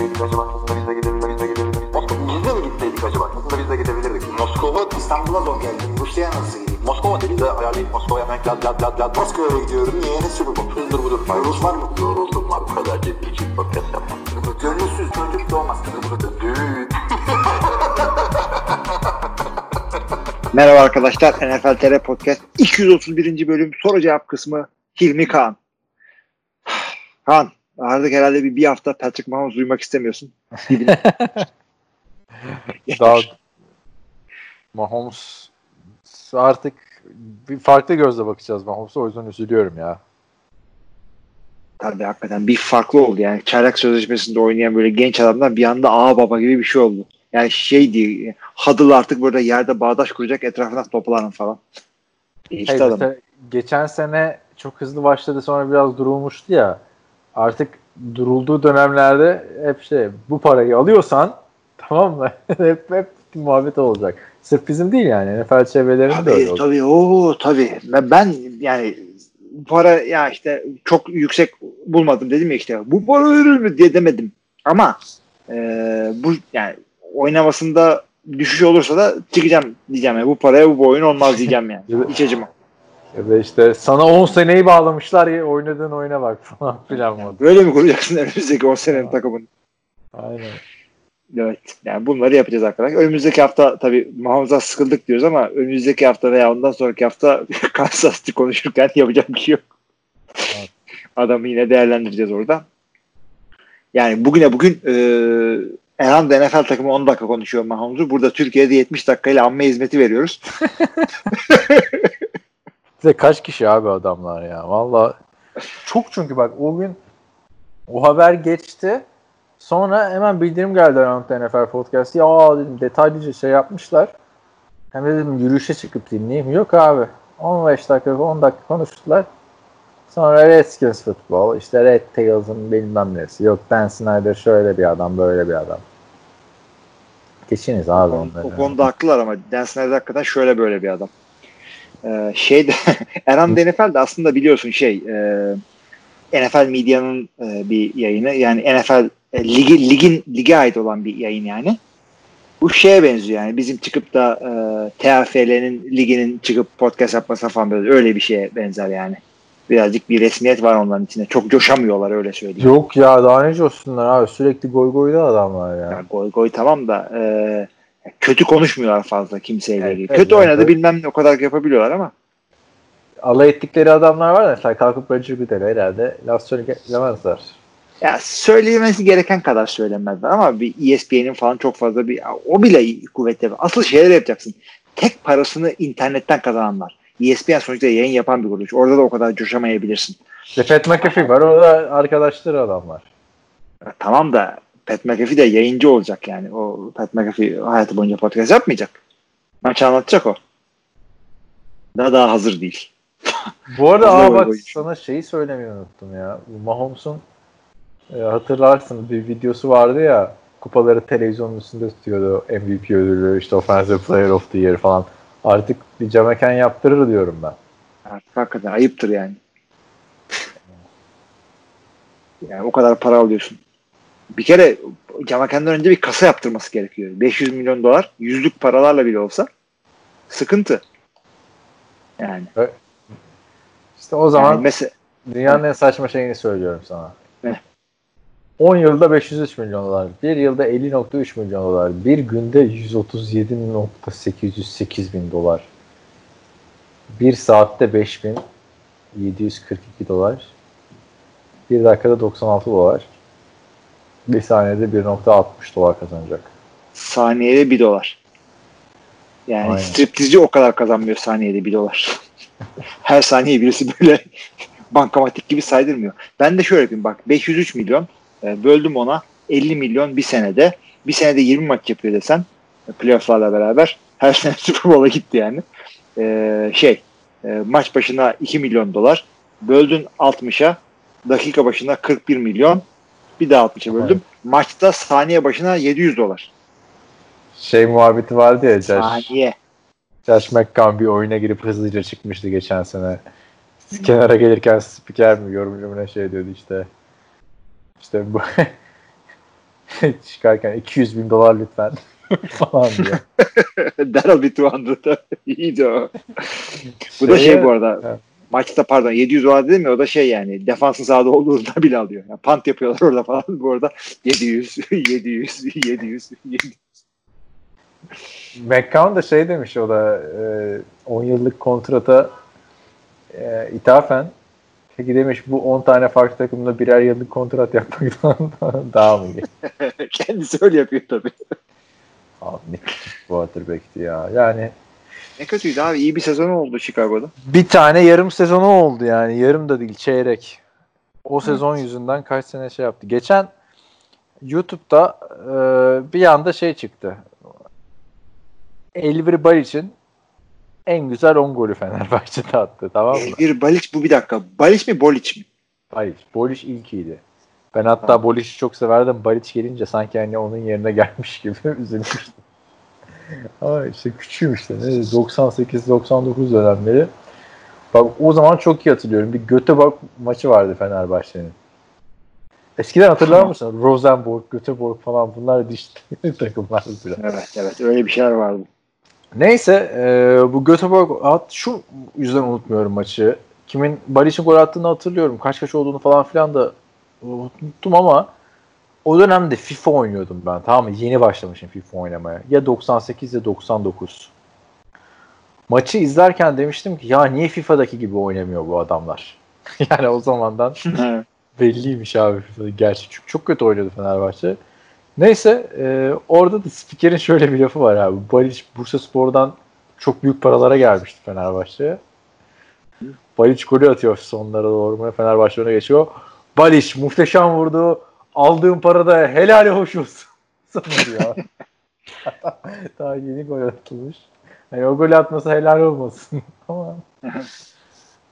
gitseydik acaba? Aslında biz de gidebilirdik. Biz de mi gitseydik acaba? Aslında biz de gidebilirdik. Moskova, İstanbul'a zor geldim. Rusya'ya nasıl gideyim? Moskova dedi de ayarlayıp Moskova'ya hemen lad lad lad lad. Moskova'ya gidiyorum. Niye? Ne sürü bu? Hızdır budur. Rus var mı? Yoruldum var. Bu kadar ciddi için podcast yapmam. Gönülsüz çocuk doğmaz. Düğün. Merhaba arkadaşlar. NFL TR Podcast 231. bölüm soru cevap kısmı Hilmi Kaan. Kaan artık herhalde bir, bir hafta Patrick Mahomes duymak istemiyorsun. Daha Mahomes artık bir farklı gözle bakacağız Mahomes'a o yüzden üzülüyorum ya. Tabii hakikaten bir farklı oldu yani. Çaylak sözleşmesinde oynayan böyle genç adamdan bir anda ağa baba gibi bir şey oldu. Yani şey diye Huddle artık burada yerde bağdaş kuracak etrafına toplanın falan. İşte Hey, adam. geçen sene çok hızlı başladı sonra biraz durulmuştu ya. Artık durulduğu dönemlerde hep şey bu parayı alıyorsan tamam mı? hep hep muhabbet olacak. Sırf bizim değil yani. NFL çevrelerinde de öyle Tabii oldu. tabii o tabii. Ben, yani bu para ya işte çok yüksek bulmadım dedim ya işte bu para verir mi diye demedim. Ama e, bu yani oynamasında düşüş olursa da çıkacağım diyeceğim. Yani bu paraya bu oyun olmaz diyeceğim yani. Hiç acımam. Ya da işte sana 10 seneyi bağlamışlar ya oynadığın oyuna bak falan filan modu. Böyle mi kuracaksın önümüzdeki 10 senenin takımını? Aynen. Evet. Yani bunları yapacağız arkadaşlar. Önümüzdeki hafta tabii Mahmut'a sıkıldık diyoruz ama önümüzdeki hafta veya ondan sonraki hafta Kansas City konuşurken yapacak bir şey yok. Evet. Adamı yine değerlendireceğiz orada. Yani bugüne bugün e, Erhan da NFL takımı 10 dakika konuşuyor Mahmut'u. Burada Türkiye'de 70 dakikayla amme hizmeti veriyoruz. De kaç kişi abi adamlar ya. Valla çok çünkü bak o gün o haber geçti. Sonra hemen bildirim geldi Around NFL Podcast. Ya dedim detaylıca şey yapmışlar. Hem de dedim yürüyüşe çıkıp dinleyeyim. Yok abi. 15 dakika 10 dakika konuştular. Sonra Redskins futbol, işte Red Tails'ın bilmem nesi. Yok Dan Snyder şöyle bir adam, böyle bir adam. Geçiniz abi onları. o konuda haklılar ama Dan Snyder hakikaten şöyle böyle bir adam. Ee, şey de Erhan NFL de aslında biliyorsun şey e, NFL Medya'nın e, bir yayını yani NFL e, ligi, ligin lige ait olan bir yayın yani. Bu şeye benziyor yani bizim çıkıp da e, TFL'nin liginin çıkıp podcast yapması falan böyle öyle bir şeye benzer yani. Birazcık bir resmiyet var onların içinde. Çok coşamıyorlar öyle söyleyeyim. Yok ya daha ne coşsunlar abi. Sürekli goy goyda adamlar ya. Ya goy goy tamam da e, kötü konuşmuyorlar fazla kimseyle Evet, ilgili. evet, kötü yani oynadı tabii. bilmem ne o kadar yapabiliyorlar ama alay ettikleri adamlar var mesela kalkıp Roger Goodell'e herhalde laf söylemezler. ya söylemesi gereken kadar söylemezler ama bir ESPN'in falan çok fazla bir o bile kuvvetli. Asıl şeyler yapacaksın. Tek parasını internetten kazananlar. ESPN sonuçta yayın yapan bir kuruluş. Orada da o kadar coşamayabilirsin. Pat McAfee var. O da arkadaşları adamlar. Tamam da Pat McAfee de yayıncı olacak yani. O Pat McAfee hayatı boyunca podcast yapmayacak. Maçı anlatacak o. Daha daha hazır değil. Bu arada aa bak boy. sana şeyi söylemeyi unuttum ya. Mahomes'un e, hatırlarsın bir videosu vardı ya kupaları televizyonun üstünde tutuyordu. MVP ödülü, işte Offensive Player of the Year falan. Artık bir cameken yaptırır diyorum ben. Artık hakikaten ayıptır yani. Yani o kadar para alıyorsun. Bir kere Camaken'den önce bir kasa yaptırması gerekiyor. 500 milyon dolar yüzlük paralarla bile olsa sıkıntı. Yani, İşte o zaman yani mesela Dünyanın en saçma şeyini söylüyorum sana. Ne? 10 yılda 503 milyon dolar, bir yılda 50.3 milyon dolar, bir günde 137.808 bin dolar, bir saatte 5742 dolar, bir dakikada 96 dolar, bir saniyede 1.60 dolar kazanacak. saniyede 1 dolar. Yani Aynen. striptizci o kadar kazanmıyor saniyede 1 dolar. Her saniye birisi böyle bankamatik gibi saydırmıyor. Ben de şöyle yapayım bak 503 milyon e, böldüm ona 50 milyon bir senede. Bir senede 20 maç yapıyor desen e, playofflarla beraber her sene Super Bowl'a gitti yani. E, şey e, maç başına 2 milyon dolar böldün 60'a dakika başına 41 milyon bir daha 60'a böldüm. Maçta saniye başına 700 dolar. Şey muhabbeti vardı ya Josh, Saniye. Josh McCown bir oyuna girip hızlıca çıkmıştı geçen sene. Kenara gelirken spiker mi yorumcu mu ne şey diyordu işte. İşte bu Çıkarken 200 bin dolar lütfen falan diye. That'll be 200. İyiydi o. bu da şey bu arada. Evet. Maçta pardon 700 var dedim ya o da şey yani defansın sahada olduğunda bile alıyor. Yani punt yapıyorlar orada falan bu arada 700 700 700 700. McCown da şey demiş o da e, 10 yıllık kontrata e, ithafen peki demiş bu 10 tane farklı takımda birer yıllık kontrat yapmaktan daha mı iyi? Kendisi öyle yapıyor tabii. Abi ne küçük quarterback'ti ya. Yani Ne kötüydü abi iyi bir sezon oldu Chicago'da. bir tane yarım sezonu oldu yani. Yarım da değil çeyrek. O sezon yüzünden kaç sene şey yaptı. Geçen YouTube'da e, bir anda şey çıktı. Elvir Baric'in en güzel 10 golü Fenerbahçe'de attı tamam mı? Bir Balic bu bir dakika. Balic mi Bolic mi? Balic. Bolic ilkiydi. Ben hatta Bolic'i çok severdim. Balic gelince sanki hani onun yerine gelmiş gibi üzülmüştüm. Ama işte küçüğüm işte. Ne 98-99 dönemleri. Bak o zaman çok iyi hatırlıyorum. Bir Göteborg maçı vardı Fenerbahçe'nin. Eskiden hatırlar mısın? Rosenborg, Göteborg falan bunlar diş takımlar biraz. Evet evet öyle bir şeyler vardı. Neyse e, bu Göteborg at, şu yüzden unutmuyorum maçı. Kimin Barış'ın gol attığını hatırlıyorum. Kaç kaç olduğunu falan filan da unuttum ama o dönemde FIFA oynuyordum ben. Tamam mı? Yeni başlamışım FIFA oynamaya. Ya 98 ya 99. Maçı izlerken demiştim ki ya niye FIFA'daki gibi oynamıyor bu adamlar? yani o zamandan belliymiş abi FIFA'da gerçi. Çünkü çok kötü oynadı Fenerbahçe. Neyse e, orada da spikerin şöyle bir lafı var abi. Balic Bursa Spor'dan çok büyük paralara gelmişti Fenerbahçe'ye. Balic golü atıyor sonlara doğru. Fenerbahçe öne geçiyor. Balic muhteşem vurdu. Aldığım parada helal hoş olsun. Sana diyor. Daha yeni gol atılmış. Yani o golü atması helal olmasın. Ama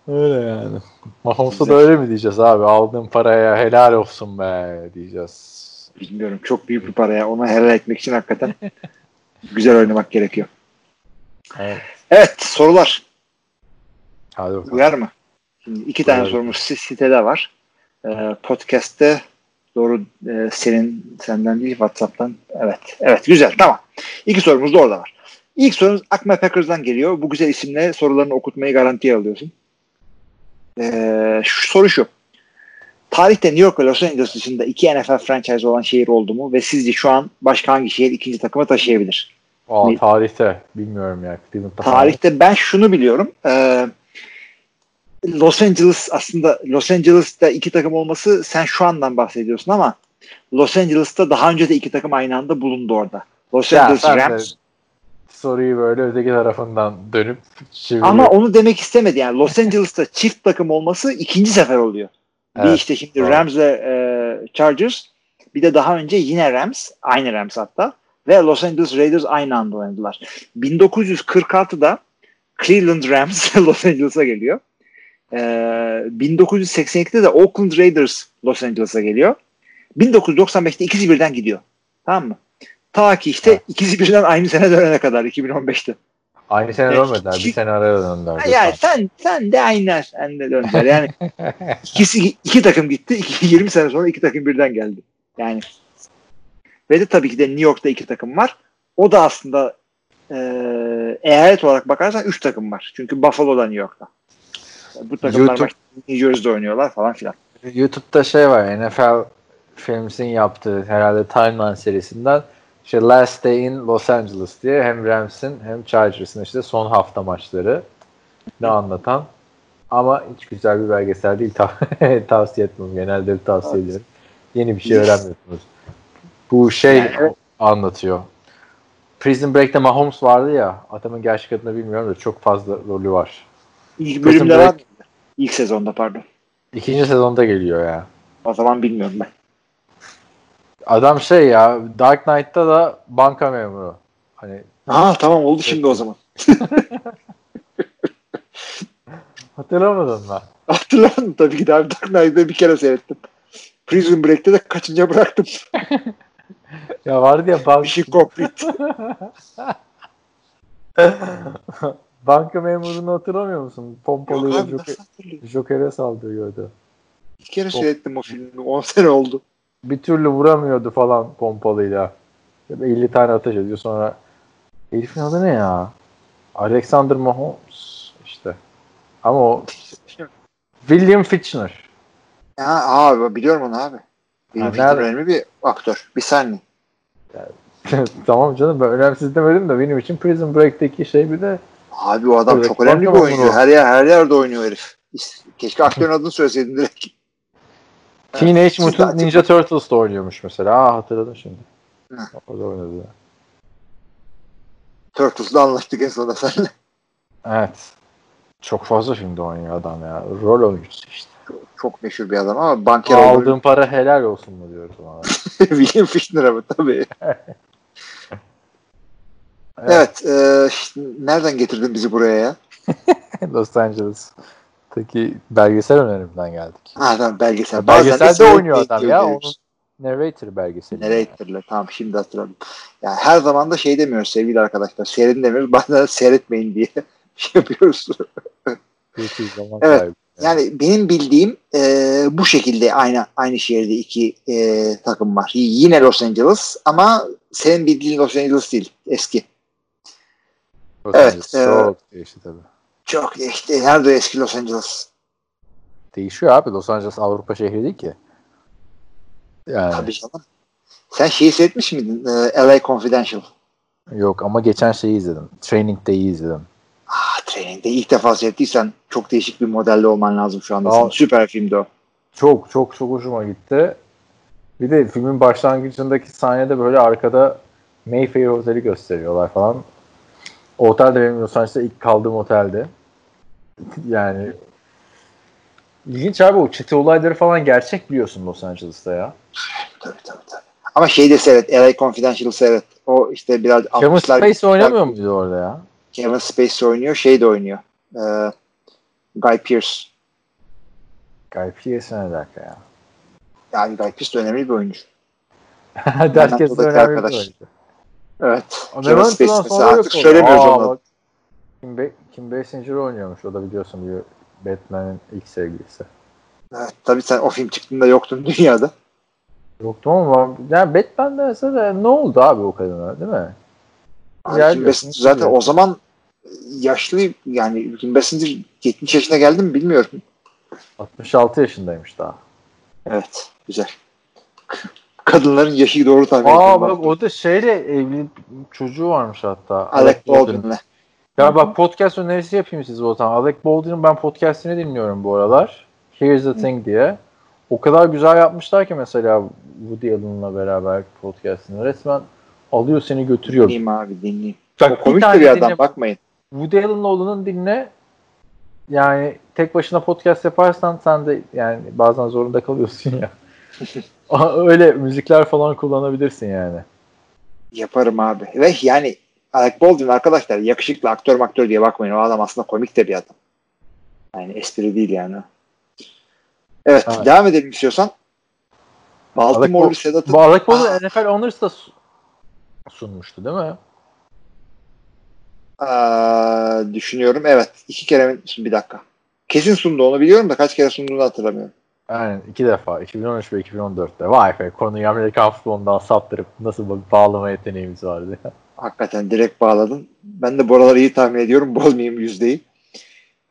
öyle yani. Mahomes'a da öyle mi diyeceğiz abi? Aldığım paraya helal olsun be diyeceğiz. Bilmiyorum çok büyük bir para ya. Ona helal etmek için hakikaten güzel oynamak gerekiyor. Evet. Evet sorular. Hadi bakalım. Uyar mı? Şimdi iki tane Uyar. sorumuz si- sitede var. Ee, podcast'te doğru e, senin senden değil WhatsApp'tan. Evet. Evet güzel tamam. İki sorumuz da orada var. İlk sorumuz Akme Packers'dan geliyor. Bu güzel isimle sorularını okutmayı garantiye alıyorsun. Ee, şu soru şu. Tarihte New York ve Los Angeles dışında iki NFL franchise olan şehir oldu mu? Ve sizce şu an başka hangi şehir ikinci takımı taşıyabilir? Aa, tarihte bilmiyorum ya. Cleveland'da. Tarihte ben şunu biliyorum. Ee, Los Angeles aslında Los Angeles'ta iki takım olması sen şu andan bahsediyorsun ama Los Angeles'ta daha önce de iki takım aynı anda bulundu orada. Los Ya Angeles Rams. soruyu böyle öteki tarafından dönüp çeviriyor. Ama onu demek istemedi yani. Los Angeles'ta çift takım olması ikinci sefer oluyor. Bir Evet, işte şimdi doğru. Rams ve e, Chargers bir de daha önce yine Rams, aynı Rams hatta ve Los Angeles Raiders aynı anda oynadılar. 1946'da Cleveland Rams Los Angeles'a geliyor. Ee, 1982'de de Oakland Raiders Los Angeles'a geliyor. 1995'te ikisi birden gidiyor. Tamam mı? Ta ki işte Evet. ikisi birden aynı sene dönene kadar 2015'te. Aynı sene Ya, dönmediler. iki- Bir sene araya döndüler. Ha, Yani sen sen de aynı sen de döndüler. Yani ikisi iki takım gitti. iki- 20 sene sonra iki takım birden geldi. Yani ve de tabii ki de New York'ta iki takım var. O da aslında e, eyalet olarak bakarsan üç takım var. Çünkü Buffalo'da New York'ta. Bu takımlar YouTube- New Jersey'de oynuyorlar falan filan. YouTube'da şey var. NFL Films'in yaptığı herhalde Timeline serisinden işte Last Day in Los Angeles diye hem Rams'in hem Chargers'ın işte son hafta maçları ne anlatan ama hiç güzel bir belgesel değil. Tav- tavsiye etmem. Genelde hep tavsiye Evet. ediyorum. Yeni bir şey öğrenmiyorsunuz. Bu şey Yani anlatıyor. Prison Break'te Mahomes vardı ya. Adamın gerçek adını bilmiyorum da çok fazla rolü var. İlk Prison bölümde Break-? İlk sezonda pardon. İkinci sezonda geliyor ya. O zaman bilmiyorum ben. Adam şey ya Dark Knight'ta da banka memuru. Hani Ha tamam oldu şimdi o zaman. hatırlamadın mı? Hatırladım tabii ki de abi Dark Knight'ı bir kere seyrettim. Prison Break'te de kaçınca bıraktım. Ya vardı ya bank, Mission Complete. Banka memurunu hatırlamıyor musun? Pompalıyla Joker? Joker'e saldırıyordu. Bir kere seyrettim o filmi. 10 sene oldu. bir türlü vuramıyordu falan pompalıyla. 50 tane ateş ediyor sonra herifin adı ne ya? Alexander Mahomes işte. Ama o William Fitchner. Ya abi biliyorum onu abi. Fikrim nerede? önemli bir aktör. Bir saniye. tamam canım ben önemsiz demedim de benim için Prison Break'teki şey bir de Abi o adam Evet, çok önemli bir oyuncu. bunu. Her yer her yerde oynuyor herif. Keşke aktörün adını söyleseydin direkt. Teenage Mutant açık- Ninja Turtles'da oynuyormuş mesela. Aa hatırladım şimdi. Hı. Orada oynadı. ya. Turtles'la anlaştık en sonunda seninle. Evet. Çok fazla filmde oynuyor adam ya. Rol oyuncusu işte. Çok meşhur bir adam ama banker Aldığın para helal olsun mu diyoruz ona. William Fichtner'a mı? Tabii. Evet. e, işte nereden getirdin bizi buraya ya? Los Angeles'taki belgesel önerimden geldik. Ha tamam belgesel. De Belgeselde seyret oynuyor adam ya. Onun narrator belgeseli. Narrator'la tamam şimdi hatırladım. Yani her zaman da şey demiyoruz sevgili arkadaşlar. Seyredin demiyoruz. Bazen de seyretmeyin diye şey yapıyoruz. Zaman Evet. kaybı. Yani benim bildiğim e, bu şekilde aynı aynı şehirde iki e, takım var. Yine Los Angeles ama senin bildiğin Los Angeles değil. Eski. Los evet, Angeles e, çok değişti tabii. Çok işte nerede eski Los Angeles? Değişiyor abi. Los Angeles Avrupa şehri değil ki. Yani Tabii canım. Sen şeyi seyretmiş miydin? E, LA Confidential. yok ama geçen şeyi izledim. Training Day'i izledim. Ah, trainingde ilk defa seyrettiysen çok değişik bir modelde olman lazım şu anda. Aa. Süper filmdi o. Çok çok çok hoşuma gitti. Bir de filmin başlangıcındaki sahnede böyle arkada Mayfair Oteli gösteriyorlar falan. O otel de benim Los Angeles'ta ilk kaldığım oteldi. Yani ilginç abi o çete olayları falan gerçek biliyorsun Los Angeles'ta ya. Tabii tabii tabii. Ama şeyi de seyret. LA Confidential seyret. O işte biraz Kevin 60'lar Space oynamıyor muydu orada ya? Kevin Spacey oynuyor. Şey de oynuyor. Ee, Guy Pearce. Guy Pearce ne dakika ya. Yani Guy Pearce de önemli bir oyuncu. Herkes de önemli bir oyuncu. Evet. Kevin Spacey artık söylemiyoruz onu. Kim, Be Kim Basinger oynuyormuş. O da biliyorsun bir Batman'in ilk sevgilisi. Evet, tabii sen o film çıktığında yoktun dünyada. Yoktu ama yani Batman'de mesela ne oldu abi o kadına değil mi? Yani Kim Basinger zaten yok. o zaman yaşlı yani Kim Basinger 70 yaşına geldi mi bilmiyorum. 66 yaşındaymış daha. Evet. Güzel. Kadınların yaşı doğru tahmin Aa bak o da şeyle evli çocuğu varmış hatta. Alec Baldwin'le. Ya bak podcast önerisi yapayım size o zaman. Alec Baldwin'in ben podcastini dinliyorum bu aralar. Here's the thing diye. O kadar güzel yapmışlar ki mesela Woody Allen'la beraber podcastini. Resmen alıyor seni götürüyor. Dinleyeyim abi dinleyeyim. Bak, o komik bir adam dinle- bakmayın. Woody Allen'ın dinle. Yani tek başına podcast yaparsan sen de yani bazen zorunda kalıyorsun ya. Öyle müzikler falan kullanabilirsin yani. Yaparım abi. Ve yani Alec Baldwin arkadaşlar yakışıklı aktör maktör diye bakmayın. O adam aslında komik de bir adam. Yani espri değil yani. Evet, Evet. devam edelim istiyorsan. Baltimore'lu Sedat'ın Alec Baldwin. NFL Honors'da su- sunmuştu değil mi? Aa, düşünüyorum. Evet. iki kere mi? Bir dakika. Kesin sundu onu biliyorum da kaç kere sunduğunu hatırlamıyorum. Aynen iki defa 2013 ve 2014'te. Vay be konuyu Amerikan futbolundan saptırıp nasıl bir bağlama yeteneğimiz vardı. Hakikaten direkt bağladın. Ben de bu aralar iyi tahmin ediyorum. Bozmayayım yüzdeyi.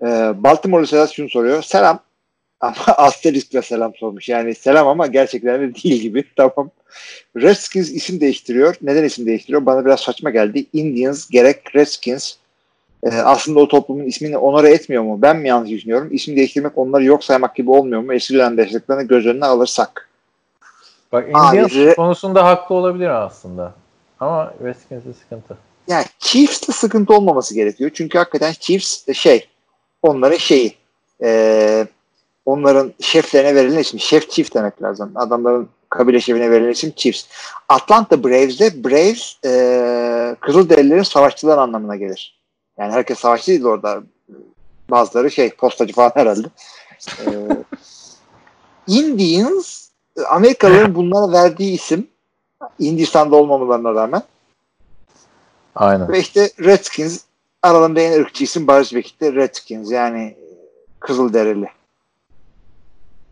Ee, Baltimore'lu Sedat şunu soruyor. Selam. Ama asteriskle selam sormuş. Yani selam ama gerçekten de değil gibi. Tamam. Redskins isim değiştiriyor. Neden isim değiştiriyor? Bana biraz saçma geldi. Indians gerek Redskins. Ee, aslında o toplumun ismini onore etmiyor mu? Ben mi yanlış düşünüyorum? İsmi değiştirmek onları yok saymak gibi olmuyor mu? Eski dönem desteklerini göz önüne alırsak. Bak Abi, Indians re- konusunda haklı olabilir aslında. Ama Redskins'e sıkıntı. Yani Chiefs'te sıkıntı olmaması gerekiyor. Çünkü hakikaten Chiefs de şey onların şeyi e, onların şeflerine verilen isim. Şef Chief demek lazım. Adamların kabile şefine verilen isim Chiefs. Atlanta Braves'de Braves e, Kızılderililerin savaşçılar anlamına gelir. Yani herkes savaşçı değil orada. Bazıları şey postacı falan herhalde. E, Indians Amerikalıların bunlara verdiği isim Hindistan'da olmamalarına rağmen Aynen. ve işte Redskins aralarında en ırkçı isim Barış Bekit'te Redskins yani Kızılderili.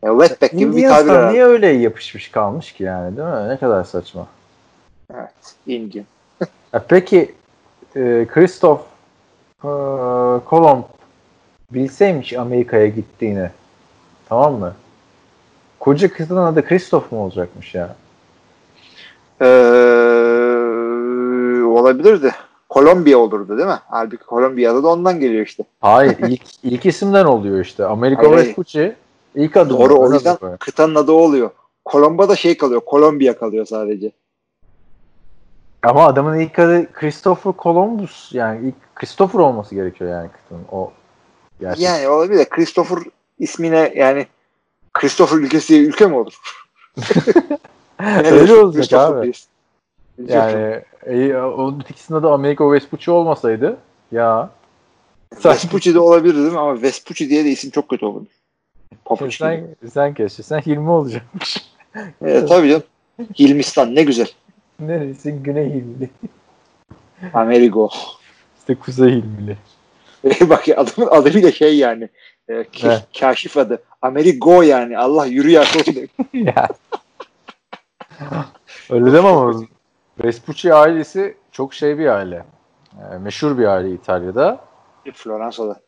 Yani wetback gibi bir tabir herhalde. niye öyle yapışmış kalmış ki yani değil mi? Ne kadar saçma. Evet. Indian. E peki e, Christoph e, Kolomb bilseymiş Amerika'ya gittiğini tamam mı? Koca kızın adı Christoph mu olacakmış ya? Ee, olabilirdi. Kolombiya olurdu değil mi? Halbuki Kolombiya'da da ondan geliyor işte. Hayır ilk, ilk isimden oluyor işte. Hayır. Vespucci ilk adı. Doğru o yüzden mi? kıtanın adı oluyor. Kolomba da şey kalıyor. Kolombiya kalıyor sadece. Ama adamın ilk adı Christopher Columbus yani ilk Christopher olması gerekiyor yani o gerçek. Yani olabilir de Christopher ismine yani Christopher ülkesi ülke mi olur? Öyle olacak Christopher abi. Yani e, onun ikisinin adı Americo Vespucci olmasaydı ya Vespucci de olabilir değil mi? Ama Vespucci diye de isim çok kötü olur. Papuç gibi. sen, sen keşke sen Hilmi olacakmış. Evet, tabii canım. Hilmistan ne güzel. Neresi? Güney Hilmili. Amerigo. İşte Kuzey Hilmili. Bak ya adamın adı bile şey yani. E, Ne? kaşif adı. Amerigo yani. Allah yürü ya. ya. Öyle deme ama Vespucci ailesi çok şey bir aile. Ee, meşhur bir aile İtalya'da. Floransa'da.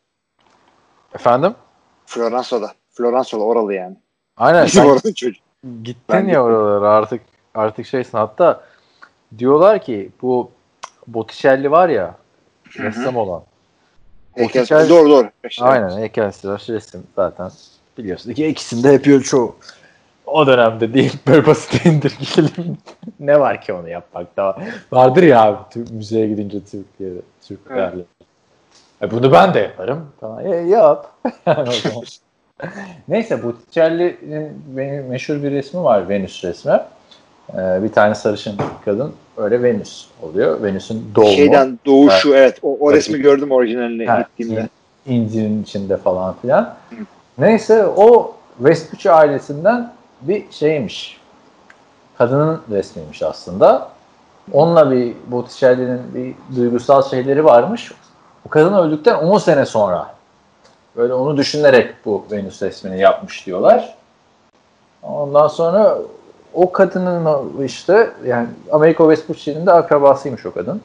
Efendim? Floransa'da. Floransa'da oralı yani. Aynen Bizim oranın çocuğu. gittin Ben ya gittim. oralara artık artık şeysin hatta diyorlar ki bu Botticelli var ya ressam olan. Botticelli- Doğru doğru. İşte. Aynen heykeltıraş resim zaten biliyorsun ki ikisini de yapıyor çoğu. O dönemde değil böyle basit indirgeyelim. ne var ki onu yapmakta? Vardır ya abi Türk müzeye gidince Türkiye'de Türklerle. E bunu ben de yaparım. Tamam, e, yap. Neyse Botticelli'nin meşhur bir resmi var Venüs resmi. Ee, bir tane sarışın kadın öyle Venüs oluyor. Venüs'ün doğumu. Şeyden doğuşu evet. O, o Tabii. resmi gördüm orijinalini Ha, gittiğimde. in- incirin içinde falan filan. Neyse o Vespucci ailesinden bir şeymiş. Kadının resmiymiş aslında. Onunla bir Botticelli'nin bir duygusal şeyleri varmış. O kadın öldükten 10 sene sonra böyle onu düşünerek bu Venüs resmini yapmış diyorlar. Ondan sonra o kadının işte yani Americo Vespucci'nin de akrabasıymış o kadın.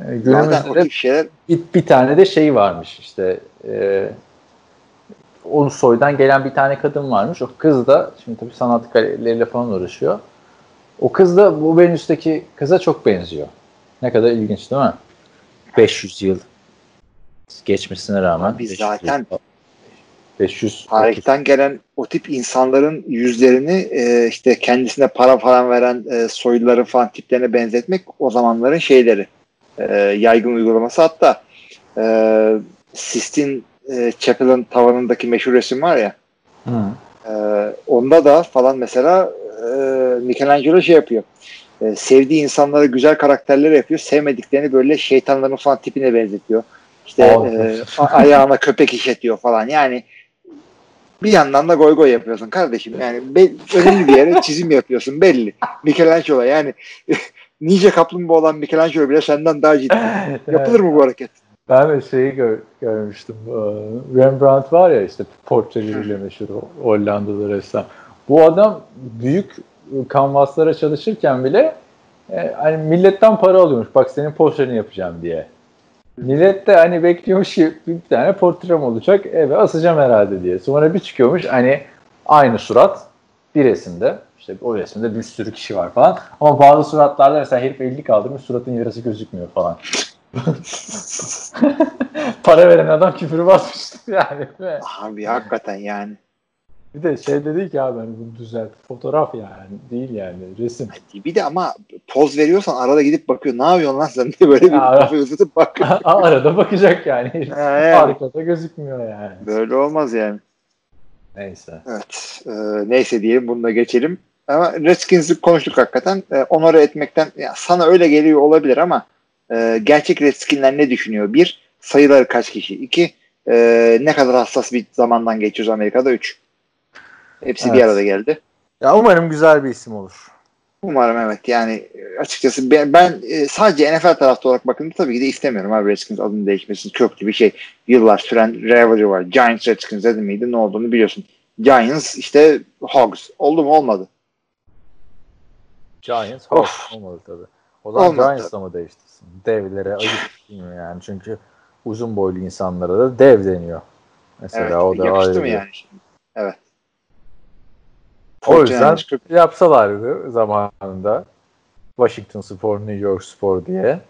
Ee, Günümüzde de bir, bir tane de şey varmış işte e, onun soydan gelen bir tane kadın varmış. O kız da şimdi tabii sanat galeriyle falan uğraşıyor. O kız da bu Venüs'teki kıza çok benziyor. Ne kadar ilginç değil mi? 500 yıl geçmesine rağmen. 500 zaten yıl- 500 tarihten gelen o tip insanların yüzlerini e, işte kendisine para falan veren e, soyluların falan tiplerine benzetmek o zamanların şeyleri e, yaygın uygulaması. Hatta e, Sistine e, Chapel'ın tavanındaki meşhur resim var ya Hı. e, onda da falan mesela e, Michelangelo şey yapıyor. E, sevdiği insanlara güzel karakterler yapıyor sevmediklerini böyle şeytanların falan tipine benzetiyor. İşte Aa. e, ayağına köpek işetiyor falan. Yani bir yandan da goy goy yapıyorsun kardeşim. Yani be- önemli bir yere çizim yapıyorsun belli. Michelangelo yani nice kaplumbağa olan Michelangelo bile senden daha ciddi. Yapılır mı bu hareket? Ben de şeyi gör- görmüştüm. Ee, Rembrandt var ya işte portreleriyle meşhur Hollandalı ressam. Bu adam büyük kanvaslara çalışırken bile e, hani milletten para alıyormuş. Bak senin portreni yapacağım diye. Millet de hani bekliyormuş ki bir tane portrem olacak eve asacağım herhalde diye. Sonra bir çıkıyormuş hani aynı surat bir resimde. İşte o resimde bir sürü kişi var falan. Ama bazı suratlarda mesela herif 50 kaldırmış suratın yarısı gözükmüyor falan. Para veren adam küfür basmıştı yani. Abi hakikaten yani. Bir de şey dedi ki abi hani bunu düzelt. Fotoğraf yani değil yani resim. Bir de ama poz veriyorsan arada gidip bakıyor. Ne yapıyorsun lan sen diye böyle bir kafayı uzatıp bakıyor. Arada bakacak yani. Ha, yani. Arkada gözükmüyor yani. Böyle olmaz yani. Neyse. Evet. E, neyse diyelim bunu da geçelim. Ama Redskins'i konuştuk hakikaten. E, onore etmekten ya sana öyle geliyor olabilir ama e, gerçek Redskin'ler ne düşünüyor? Bir, sayıları kaç kişi? İki, e, ne kadar hassas bir zamandan geçiyoruz Amerika'da? Üç. Hepsi bir Evet. arada geldi. Ya umarım güzel bir isim olur. Umarım evet. Yani e, açıkçası ben, ben sadece NFL tarafta olarak bakınca tabii ki de istemiyorum abi Redskins adının değişmesini. Köklü bir şey. Yıllar süren rivalry var. Giants Redskins dedim miydi ne olduğunu biliyorsun. Giants işte Hogs. Oldu mu olmadı. Giants Of. Hawks olmadı tabii. O zaman Olmadı. Giants'la mı değiştirsin? Devlere ayıp değil mi yani? Çünkü uzun boylu insanlara da dev deniyor. Mesela Evet. o da yakıştı mı bir- yani şimdi? O yüzden 49ers 40 yapsalardı zamanında Washington Spor, New York Spor diye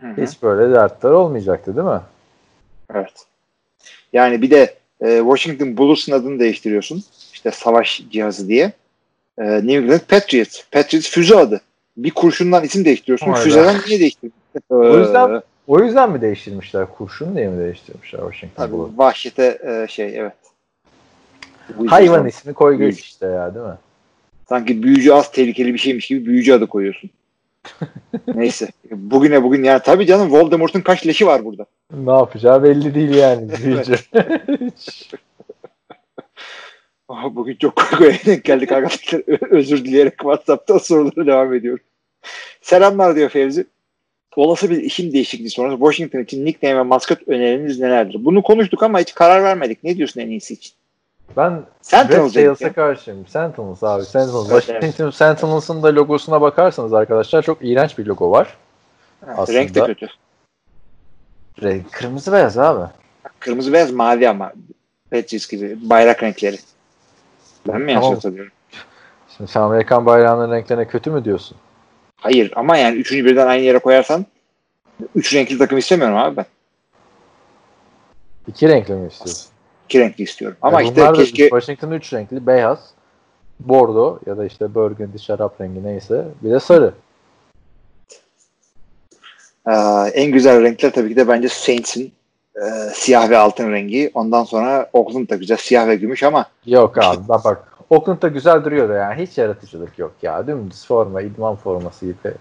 Hı hı. hiç böyle dertler olmayacaktı değil mi? Evet. Yani bir de e, Washington Bulls'un adını değiştiriyorsun. İşte savaş cihazı diye. E, New England Patriots. Patriots füze adı. Bir kurşundan isim değiştiriyorsun. Be. Füzeden niye değiştirdin? O yüzden- O yüzden mi değiştirmişler? Kurşun diye mi değiştirmişler Washington Tabii Bullets? vahşete e, şey evet. Bu Hayvan sonra ismi koy geç işte ya değil mi? Sanki büyücü az tehlikeli bir şeymiş gibi büyücü adı koyuyorsun. Neyse. Bugüne bugün yani tabii canım Voldemort'un kaç leşi var burada. Ne yapacağı belli değil yani. Büyücü. Bugün çok denk geldik arkadaşlar. Özür dileyerek WhatsApp'ta sorulara devam ediyorum. Selamlar diyor Fevzi. Olası bir işim değişikliği sonrası Washington için nickname ve maskot öneriniz nelerdir? Bunu konuştuk ama hiç karar vermedik. Ne diyorsun en iyisi için? Ben Tails'a ya. karşıyım. Sentinels abi. Sentinels. Evet, Washington Sentinels'ın da logosuna bakarsanız arkadaşlar çok iğrenç bir logo var. Aslında. Renk de kötü. Renk kırmızı beyaz abi. Kırmızı beyaz mavi ama. Patriots gibi bayrak renkleri. Ben mi yanlış Tamam. hatırlıyorum? Şimdi sen Amerikan bayrağının renklerine kötü mü diyorsun? Hayır ama yani üçüncü birden aynı yere koyarsan üç renkli takım istemiyorum abi ben. İki renkli mi istiyorsun? İki renkli istiyorum. Ama Yani işte keşke Washington üç renkli. Beyaz, bordo ya da işte burgundy şarap rengi neyse. Bir de sarı. Ee, en güzel renkler tabii ki de bence Saints'in e, siyah ve altın rengi. Ondan sonra Oakland da güzel siyah ve gümüş ama Yok abi bak bak. Oakland'da güzel duruyor da yani hiç yaratıcılık yok ya. Dümdüz forma, idman forması gibi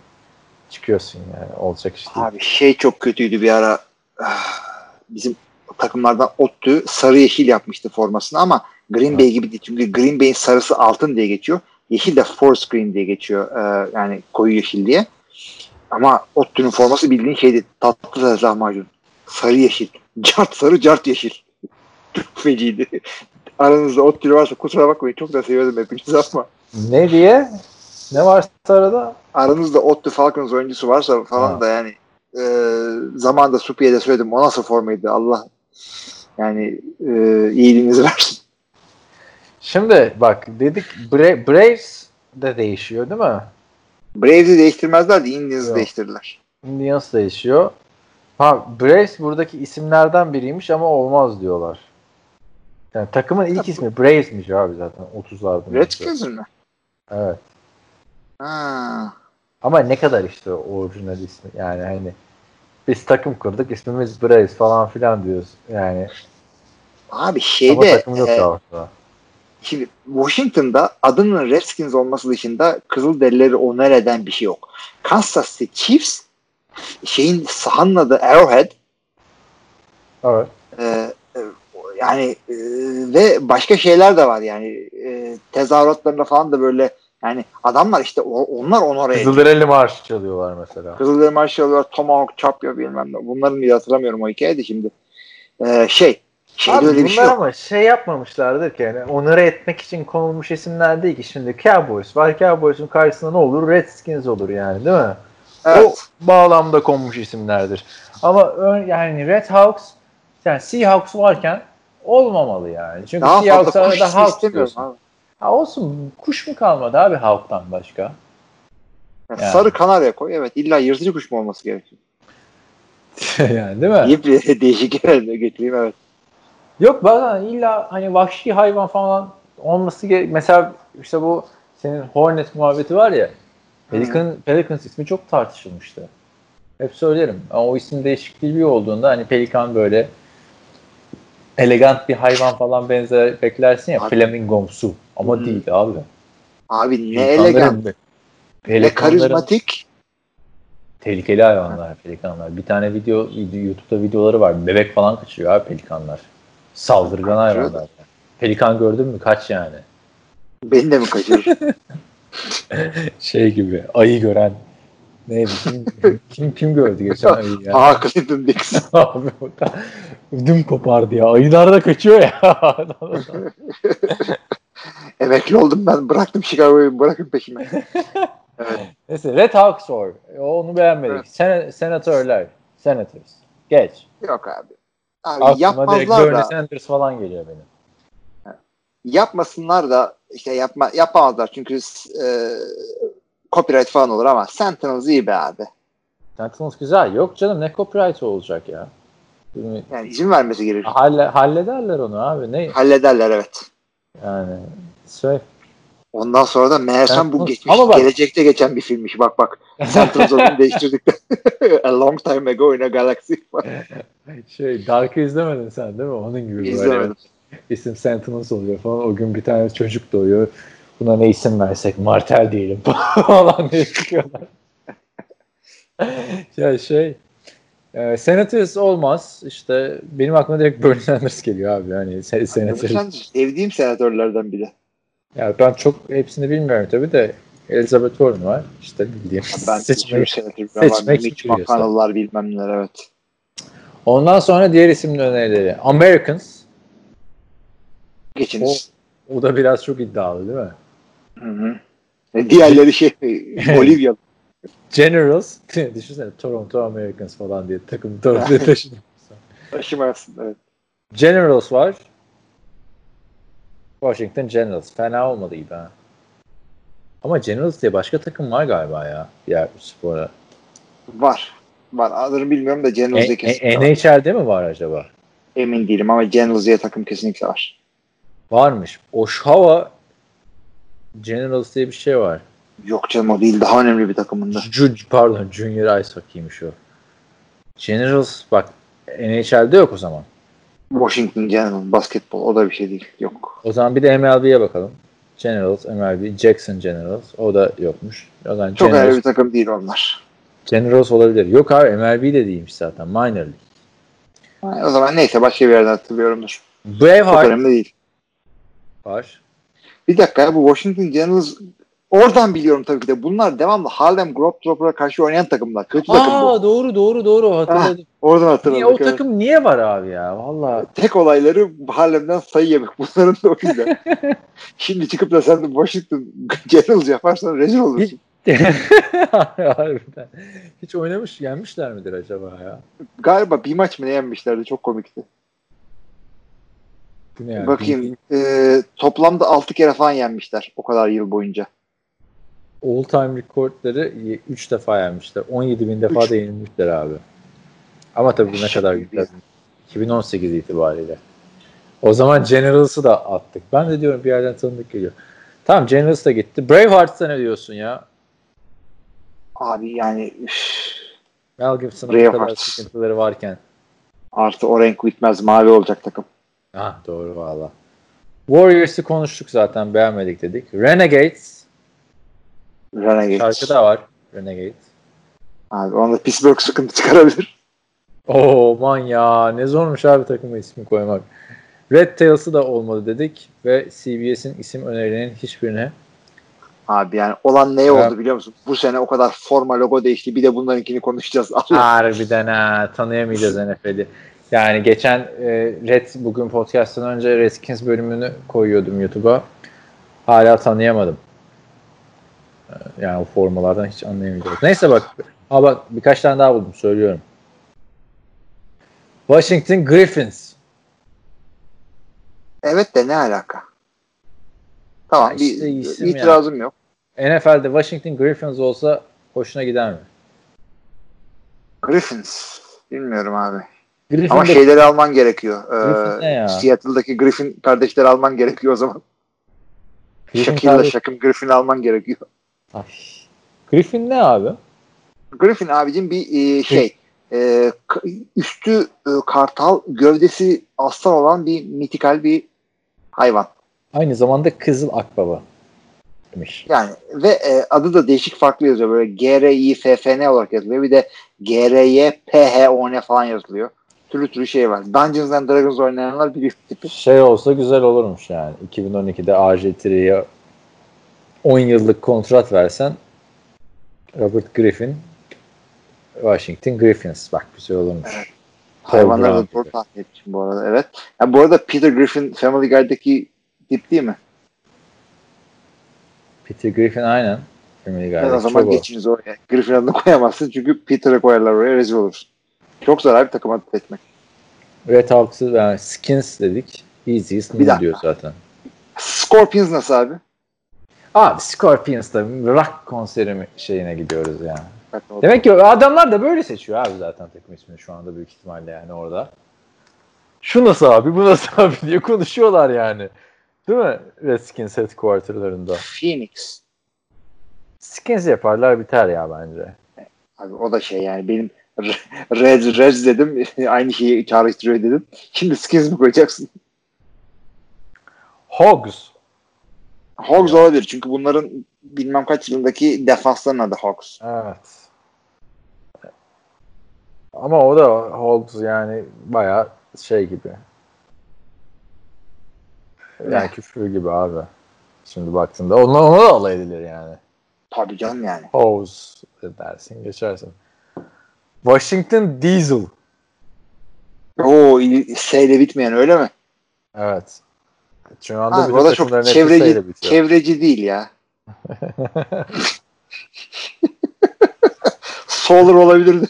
çıkıyorsun yani. Olacak iş değil. abi şey çok kötüydü bir ara Ah, bizim takımlardan Ottu sarı yeşil yapmıştı formasını ama Green Bay gibi değil. Çünkü Green Bay'in sarısı altın diye geçiyor. Yeşil de force green diye geçiyor. Ee, yani koyu yeşil diye. Ama Ottu'nun forması bildiğin şeydi. Tatlı da lahmacun. Sarı yeşil. Cart sarı, cart yeşil. Çok feciydi. Aranızda Ottu'lu varsa kusura bakmayın. Çok da seviyordum hepinizi ama. Ne diye? Ne var sarıda? aranızda Ottu Falcons oyuncusu varsa falan Ha. da yani e, zamanında Supi'ye de söyledim o nasıl formaydı Allah yani e, iyiliğinizi versin. Şimdi bak dedik Bra- Braves de değişiyor değil mi? Braves'i değiştirmezler de Indians'ı Yok. değiştirirler. Indians değişiyor. Ha Braves buradaki isimlerden biriymiş ama olmaz diyorlar. Yani takımın ilk ismi Braves'miş abi zaten 30'larda. Redskins mi? Evet. Ha. Ama ne kadar işte orijinal ismi yani hani biz takım kurduk ismimiz Braves falan filan diyoruz yani. Abi Ama şeyde takım yok e, ortada. şimdi Washington'da adının Redskins olması dışında Kızılderilileri oner eden bir şey yok. Kansas City Chiefs şeyin sahanın adı Arrowhead Evet. Ee, e, yani e, ve başka şeyler de var yani e, tezahüratlarında falan da böyle yani adamlar işte o, onlar onore ediyor. Kızılderili marş çalıyorlar mesela. Kızılderili marşı alıyorlar Tomahawk Chapya bilmem ne. Bunların bile hatırlamıyorum o hikayeyi de şimdi. Ee, şey şeyde Abi öyle bir bunlar şey yok. ama şey yapmamışlardır ki yani onları etmek için konulmuş isimler değil ki şimdi Cowboys var Cowboys'un karşısında ne olur Redskins olur yani değil mi? Evet. O bağlamda konmuş isimlerdir. Ama yani Red Hawks yani Seahawks varken olmamalı yani. Çünkü Daha Seahawks fazla kuş arada ismi Hawks diyorsun. abi. Ha olsun kuş mu kalmadı abi Hawk'tan başka? Yani Yani. Sarı kanarya koy. Evet illa yırtıcı kuş mu olması gerekiyor? yani değil mi? Yiyip bir değişik yerine getireyim evet. Yok bazen illa hani vahşi hayvan falan olması gerek. Mesela işte bu senin Hornet muhabbeti var ya. Pelican, Pelicans ismi çok tartışılmıştı. Hep söylerim. Ama o isim değişikliği olduğunda hani pelikan böyle elegant bir hayvan falan benzer beklersin ya Abi. flamingomsu. Ama Hı. değil abi. Abi ne elegant ne karizmatik tehlikeli hayvanlar pelikanlar. Bir tane video, YouTube'da videoları var. Bebek falan kaçırıyor abi pelikanlar. Saldırgan hayvanlar. Pelikan gördün mü kaç yani. beni de mi kaçırır? şey gibi ayı gören Neydi? Kim, kim, kim gördü geçen ayı ya? Aa Clinton Dix. Abi ödüm kopardı ya. Ayılar da kaçıyor ya. Emekli oldum ben. Bıraktım Chicago'yu. Bırakın peşime. evet. Neyse Red Hawks var. Onu beğenmedik. Evet. Sen, senatörler. Senators. Geç. Yok abi. Abi Aklıma yapmazlar da. Sanders falan geliyor benim. Yapmasınlar da işte yapma, yapamazlar çünkü e, copyright falan olur ama Sentinels iyi be abi. Sentinels güzel. Yok canım ne copyright olacak ya. Yani izin vermesi gerekir. Halle, hallederler onu abi. Ne Hallederler evet. Yani şey. Ondan sonra da meğersem bu Sentinels- geçmiş, Ama bak- gelecekte geçen bir filmmiş. Bak bak. Sentinels adını değiştirdik. a long time ago in a galaxy. Şey Dark'ı izlemedin sen değil mi? Onun gibi böyle İzlemedim. isim Sentinels oluyor falan. O gün bir tane çocuk doğuyor. Buna ne isim versek Martel diyelim falan diye çıkıyorlar. ya şey e, Senators olmaz. İşte benim aklıma direkt Bernie Sanders geliyor abi. Yani se- Senators. Sen sevdiğim senatörlerden biri. Ya ben çok hepsini bilmiyorum tabii de Elizabeth Warren var. İşte bildiğim. Ben seçmek. senatör seçmek. Mitch. McConnell'lar bilmem neler evet. Ondan sonra diğer isim önerileri. Americans. Geçiniz. O da biraz çok iddialı değil mi? Hı hı. E, Diğerleri şey Olivia. Generals. Düşünsene Toronto Americans falan diye takım Toronto'ya taşıdı. Taşımayasın evet. Generals var. Washington Generals. Fena olmadı gibi ha. Ama Generals diye başka takım var galiba ya. Diğer spora. Var. Var. Adını bilmiyorum da E, Generals'de kesinlikle e, var. NHL'de mi var acaba? Emin değilim ama Generals diye takım kesinlikle var. Varmış. Oshawa Generals diye bir şey var. Yok canım o değil. Daha önemli bir takımında. Ju, pardon Junior Ice Hockey'miş o. Generals bak NHL'de yok o zaman. Washington Generals basketbol o da bir şey değil. Yok. O zaman bir de MLB'ye bakalım. Generals, MLB, Jackson Generals. O da yokmuş. O zaman Çok Generals, bir takım değil onlar. Generals olabilir. Yok abi MLB de değilmiş zaten. Minor League. O zaman neyse başka bir yerden hatırlıyorumdur. Çok Braveheart önemli değil. var. Bir dakika ya, bu Washington Generals oradan biliyorum tabii ki de. Bunlar devamlı Harlem Globetrotter'a karşı oynayan takımlar. Kötü takım bu. Aa doğru doğru doğru hatırladım. Oradan Niye, hatırladık. o evet. takım niye var abi ya? Valla. Tek olayları Harlem'den sayı yemek. Bunların da o yüzden. Şimdi çıkıp da sen de Washington Generals yaparsan rezil olursun. Harbiden. Hiç oynamış, yenmişler midir acaba ya? Galiba bir maç mı ne yenmişlerdi? Çok komikti. Bu ne yani? Bakayım. Ee, toplamda 6 kere falan yenmişler. O kadar yıl boyunca. All time rekortları 3 defa yenmişler. 17 bin defa Üç. da yenilmişler abi. Ama tabii bu ne kadar güzel. 2018 itibariyle. O zaman Generals'ı da attık. Ben de diyorum bir yerden tanıdık geliyor. Tamam Generals da gitti. Braveheart'ta ne diyorsun ya? Abi yani üf, Mel Gibson'ın bu kadar sıkıntıları varken. artı o renk bitmez. Mavi olacak takım. Ah doğru valla. Warriors'ı konuştuk zaten beğenmedik dedik. Renegades. Renegades. Şarkı da var. Renegades. Abi onda Pittsburgh sıkıntı çıkarabilir. Oo man ya ne zormuş abi takıma ismi koymak. Red Tails'ı da olmadı dedik ve CBS'in isim önerilerinin hiçbirine Abi yani olan ne Evet. oldu biliyor musun? Bu sene o kadar forma logo değişti. Bir de bunlarınkini konuşacağız. Allah. harbiden ha tanıyamayacağız NFL'i. Yani geçen e, Red bugün podcast'tan önce Redskins bölümünü koyuyordum YouTube'a. Hala tanıyamadım. Yani o formalardan hiç anlayamayacağız. Neyse bak. Ha bak birkaç tane daha buldum söylüyorum. Washington Griffins. Evet de ne alaka? Tamam Ya bir işte isim itirazım yok. NFL'de Washington Griffins olsa hoşuna gider mi? Griffins. Bilmiyorum abi. Griffin Ama de- şeyleri alman gerekiyor. Griffin? Ee, Seattle'daki Griffin kardeşleri alman gerekiyor o zaman. Griffin Shaquille'la Shaquille Griffin alman gerekiyor. Ay. Griffin ne abi? Griffin abicim bir e, şey e, üstü e, kartal gövdesi aslan olan bir mitikal bir hayvan. Aynı zamanda Kızıl Akbaba. Demiş. Yani ve e, adı da değişik farklı yazıyor. Böyle G-R-I-F-F-N olarak yazılıyor. Bir de G-R-Y-P-H-O-N falan yazılıyor. Türlü türlü şey var. Dungeons and Dragons oynayanlar biliyor tipi. Şey olsa güzel olurmuş yani. 2012'de RG3'ye 10 yıllık kontrat versen Robert Griffin Washington Griffins. Bak güzel olurmuş. Evet. Hayvanları da doğru tahmin etmişim bu arada. Evet. Ya bu arada Peter Griffin Family Guy'daki tip değil mi? Peter Griffin aynen. Family Yani Guy'daki o zaman geçiniz oraya. Griffin adını koyamazsın çünkü Peter'ı koyarlar oraya rezil olursun. Çok zarar bir takım adı etmek. Red Hawks'ı yani Skins dedik. Move dakika. diyor zaten. Scorpions nasıl abi? Abi Scorpions'da rock konseri şeyine gidiyoruz yani. Demek ki adamlar da böyle seçiyor abi zaten takım ismini şu anda büyük ihtimalle yani orada. Şu nasıl abi bu nasıl abi diye konuşuyorlar yani. Değil mi? Redskins headquarterlarında. Phoenix. Skins yaparlar biter ya bence. Abi o da şey yani benim Red Reds dedim aynı şeyi çağrıştırıyor dedim. Şimdi Skins mi koyacaksın? Hogs. Hogs olabilir çünkü bunların bilmem kaç yılındaki defansların adı Hogs. Evet. Ama o da Hogs yani bayağı şey gibi. Yani küfür gibi abi. Şimdi baktığında ona, ona da alay edilir yani. Tabii canım yani. Hogs dersin geçersin. Washington Diesel. Oo şeyle bitmeyen öyle mi? Evet. Şu anda Ha, bütün o da çok çevreci, çevreci değil ya. Solar olabilirdi.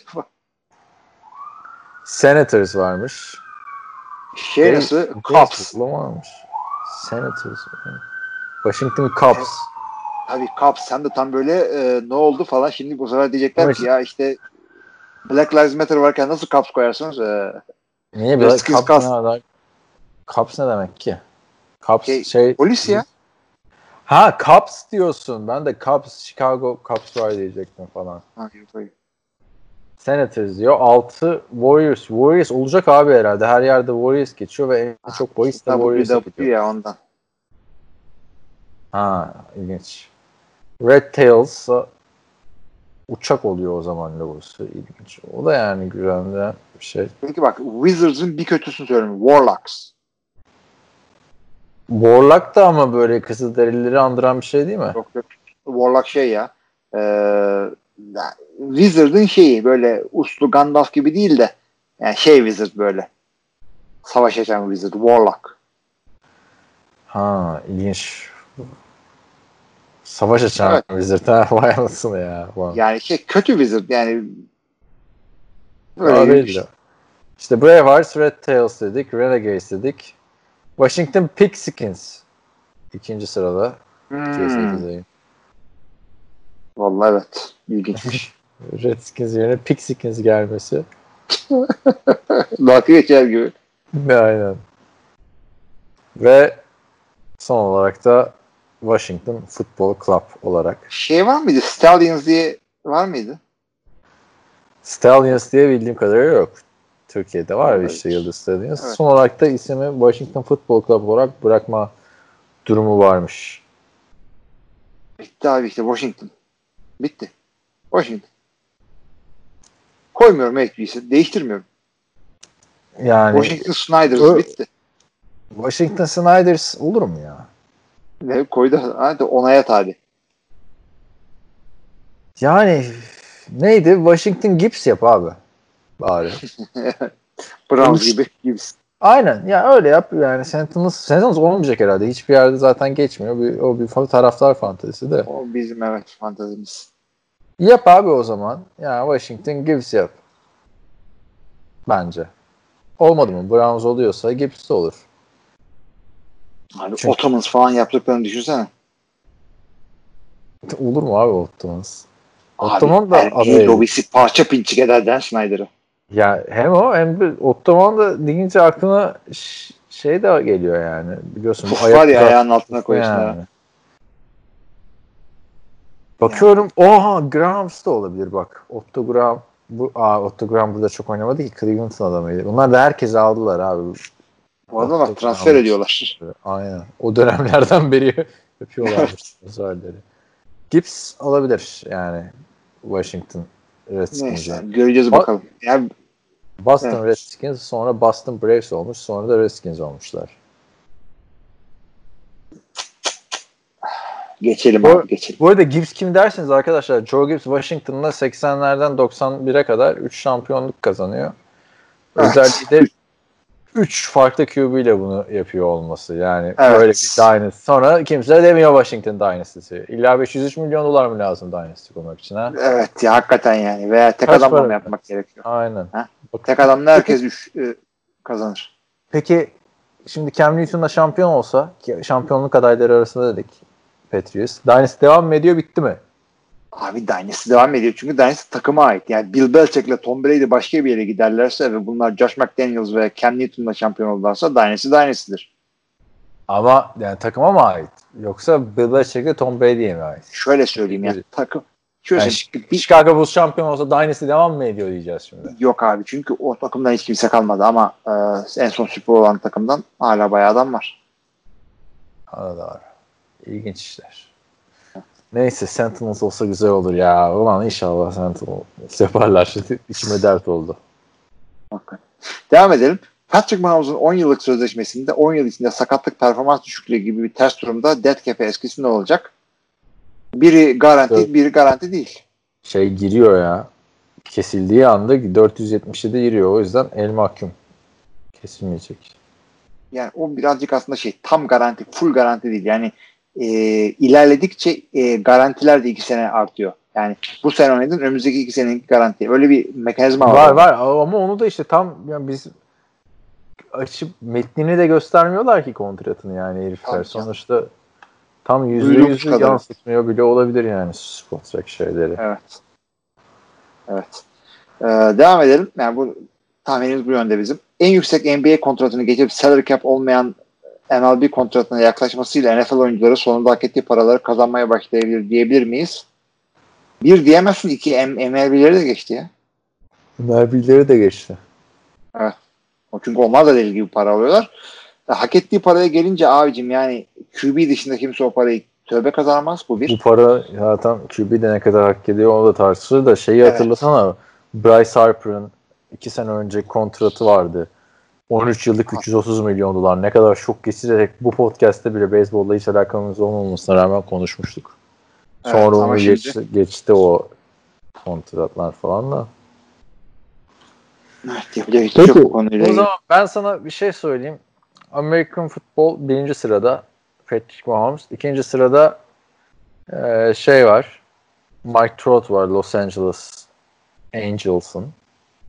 Senators varmış. Şey nasıl? Cubs. varmış. Senators. Washington Cubs. Tabii Cubs. Sen de tam böyle e, ne oldu falan. Şimdi bu sefer diyecekler Ama ki ya işte Black Lives Matter varken nasıl Cubs koyarsınız? E, Niye Redskins Cubs ne? Cubs ne demek ki? Cubs Şey, şey, polis ya. Ha Cubs diyorsun. Ben de Cubs, Chicago Cubs var diyecektim falan. Ha, yok, hayır. Senators diyor. 6 Warriors. Warriors olacak abi herhalde. Her yerde Warriors geçiyor ve en Ah, çok bahis de Warriors'a WW gidiyor. ya ondan. Ha ilginç. Red Tails uçak oluyor o zaman logosu. İlginç. O da yani güzel bir şey. Peki bak Wizards'ın bir kötüsünü söyleyeyim. Warlocks. Warlock da ama böyle Kızılderilileri andıran bir şey değil mi? Yok yok. Warlock şey ya. E, Wizard'ın şeyi böyle uslu Gandalf gibi değil de yani şey Wizard böyle. Savaş açan Wizard. Warlock. Ha ilginç. Savaş açan Evet. Wizard ha vay anasını ya. Vay. Yani şey kötü Wizard yani Öyle değil bir de. İşte Bravehearts, Red Tails dedik, Renegades dedik. Washington Pixikins ikinci sırada. Hmm. C8'deyim. Vallahi evet. İlginçmiş. Redskins yerine Pixikins gelmesi. Dalga geçer gibi. Aynen. Ve son olarak da Washington Football Club olarak. Şey var mıydı? Stallions diye var mıydı? Stallions diye bildiğim kadarıyla yok. Türkiye'de var Evet. işte Yıldız Stallions. Evet. Son olarak da ismi Washington Football Club olarak bırakma durumu varmış. Bitti abi işte Washington. Bitti. Washington. Koymuyorum HB'si. Değiştirmiyorum. Yani Washington Snyders Ö- bitti. Washington Snyders olur mu ya? Ve koydu. Hadi onaya tabi. Yani neydi? Washington Gibbs yap abi. Bari. Browns gibi. Gibbs. Aynen ya öyle yap yani Sentinels, Sentinels olmayacak herhalde. Hiçbir yerde zaten geçmiyor. Bir, o bir taraftar fantezisi de. O bizim evet fantazimiz. Yap abi o zaman. Ya Washington Gibbs yap. Bence. Olmadı mı? Browns oluyorsa Gibbs de olur. Hani Çünkü- Ottomans falan yaptıklarını düşünsene. Olur mu abi Ottomans? Abi, Ottoman da erkeği aday. lobisi parça pinçik eder Dan Snyder'ı. Ya hem o hem de Ottoman da deyince aklına şey de geliyor yani. Biliyorsun bu var ya ayağının altına koyuyorsun. Yani. ha. Bakıyorum. Oha Grahams da olabilir bak. Otto Graham bu aa, Otto Graham burada çok oynamadı ki Cleveland'ın adamıydı. Bunlar da herkesi aldılar abi. Bu adamlar Otto transfer Graham. ediyorlar. Aynen. O dönemlerden beri yapıyorlarmış transferleri. Gibbs olabilir yani Washington Redskins'e. Neyse göreceğiz Bak- bakalım. Yani Boston Evet. Redskins sonra Boston Braves olmuş sonra da Redskins olmuşlar. Geçelim Bu- abi geçelim. Bu arada Gibbs kim dersiniz arkadaşlar? Joe Gibbs Washington'da 80'lerden 91'e kadar 3 şampiyonluk kazanıyor. Evet. Özellikle 3 farklı QB ile bunu yapıyor olması. Yani Evet. böyle bir dynasty. Sonra kimse demiyor Washington Dynasty'si. İlla 503 milyon dolar mı lazım Dynasty kurmak için ha? Evet ya hakikaten yani. Veya tek Kaç adamla mı yapmak gerekiyor? Aynen. Ha? Bak- Tek adamla herkes üç, e, kazanır. Peki şimdi Cam Newton'da şampiyon olsa şampiyonluk adayları arasında dedik Patriots. Dynasty devam mı ediyor bitti mi? Abi Dynasty devam ediyor. Çünkü Dynasty takıma ait. Yani Bill Belichick'le Tom Brady başka bir yere giderlerse ve bunlar Josh McDaniels ve Cam Newton'la şampiyon olurlarsa Dynasty Dynasty'dir. Ama yani takıma mı ait? Yoksa Bill Belichick'le Tom Brady'ye mi ait? Şöyle söyleyeyim ya. Evet. Takım Şöyle Yani bir- Chicago Bulls şampiyon olsa Dynasty devam mı ediyor diyeceğiz şimdi. yok abi. Çünkü o takımdan hiç kimse kalmadı ama e, en son Bowl olan takımdan hala bayağı adam var. Arada var. İlginç işler. Neyse Sentinels olsa güzel olur ya. Ulan inşallah Sentinels yaparlar. İçime dert oldu. Hakikaten. Devam edelim. Patrick Mahomes'un 10 yıllık sözleşmesinde 10 yıl içinde sakatlık performans düşüklüğü gibi bir ters durumda dead cap'e eskisi ne olacak? Biri garanti, Evet. biri garanti değil. Şey giriyor ya. Kesildiği anda 477 giriyor. O yüzden el mahkum. Kesilmeyecek. Yani o birazcık aslında şey tam garanti, full garanti değil. Yani e, ilerledikçe e, garantiler de 2 sene artıyor. Yani bu sene oynadın önümüzdeki 2 senelik garanti. Öyle bir mekanizma var. Var var ama onu da işte tam yani biz açıp metnini de göstermiyorlar ki kontratını yani herifler. Tabii canım. Sonuçta tam yüzde kadar. yansıtmıyor bile olabilir yani sponsor şeyleri. Evet. Evet. Ee, devam edelim. Yani bu tahminimiz bu yönde bizim. En yüksek NBA kontratını geçip salary cap olmayan MLB kontratına yaklaşmasıyla NFL oyuncuları sonunda hak ettiği paraları kazanmaya başlayabilir diyebilir miyiz? Bir diyemezsin. iki MLB'leri de geçti ya. Merbilleri de geçti. O çünkü onlar da deli gibi para alıyorlar. Hak ettiği paraya gelince abicim yani QB dışında kimse o parayı tövbe kazanamaz. Bu Bu bir. para zaten QB de ne kadar hak ediyor onu da tartışılır da şeyi Evet. hatırlasana Bryce Harper'ın iki sene önce kontratı vardı. 13 yıllık 330 milyon dolar. Ne kadar şok geçirerek bu podcast'te bile beyzbolla hiç alakamız olmamasına rağmen konuşmuştuk. Evet, Sonra ama onu şimdi- geçti, geçti o kontratlar falan da. Evet, şey Peki, O zaman ben sana bir şey söyleyeyim. American Football birinci sırada Patrick Mahomes. ikinci sırada eee, şey var. Mike Trout var Los Angeles Angels'ın.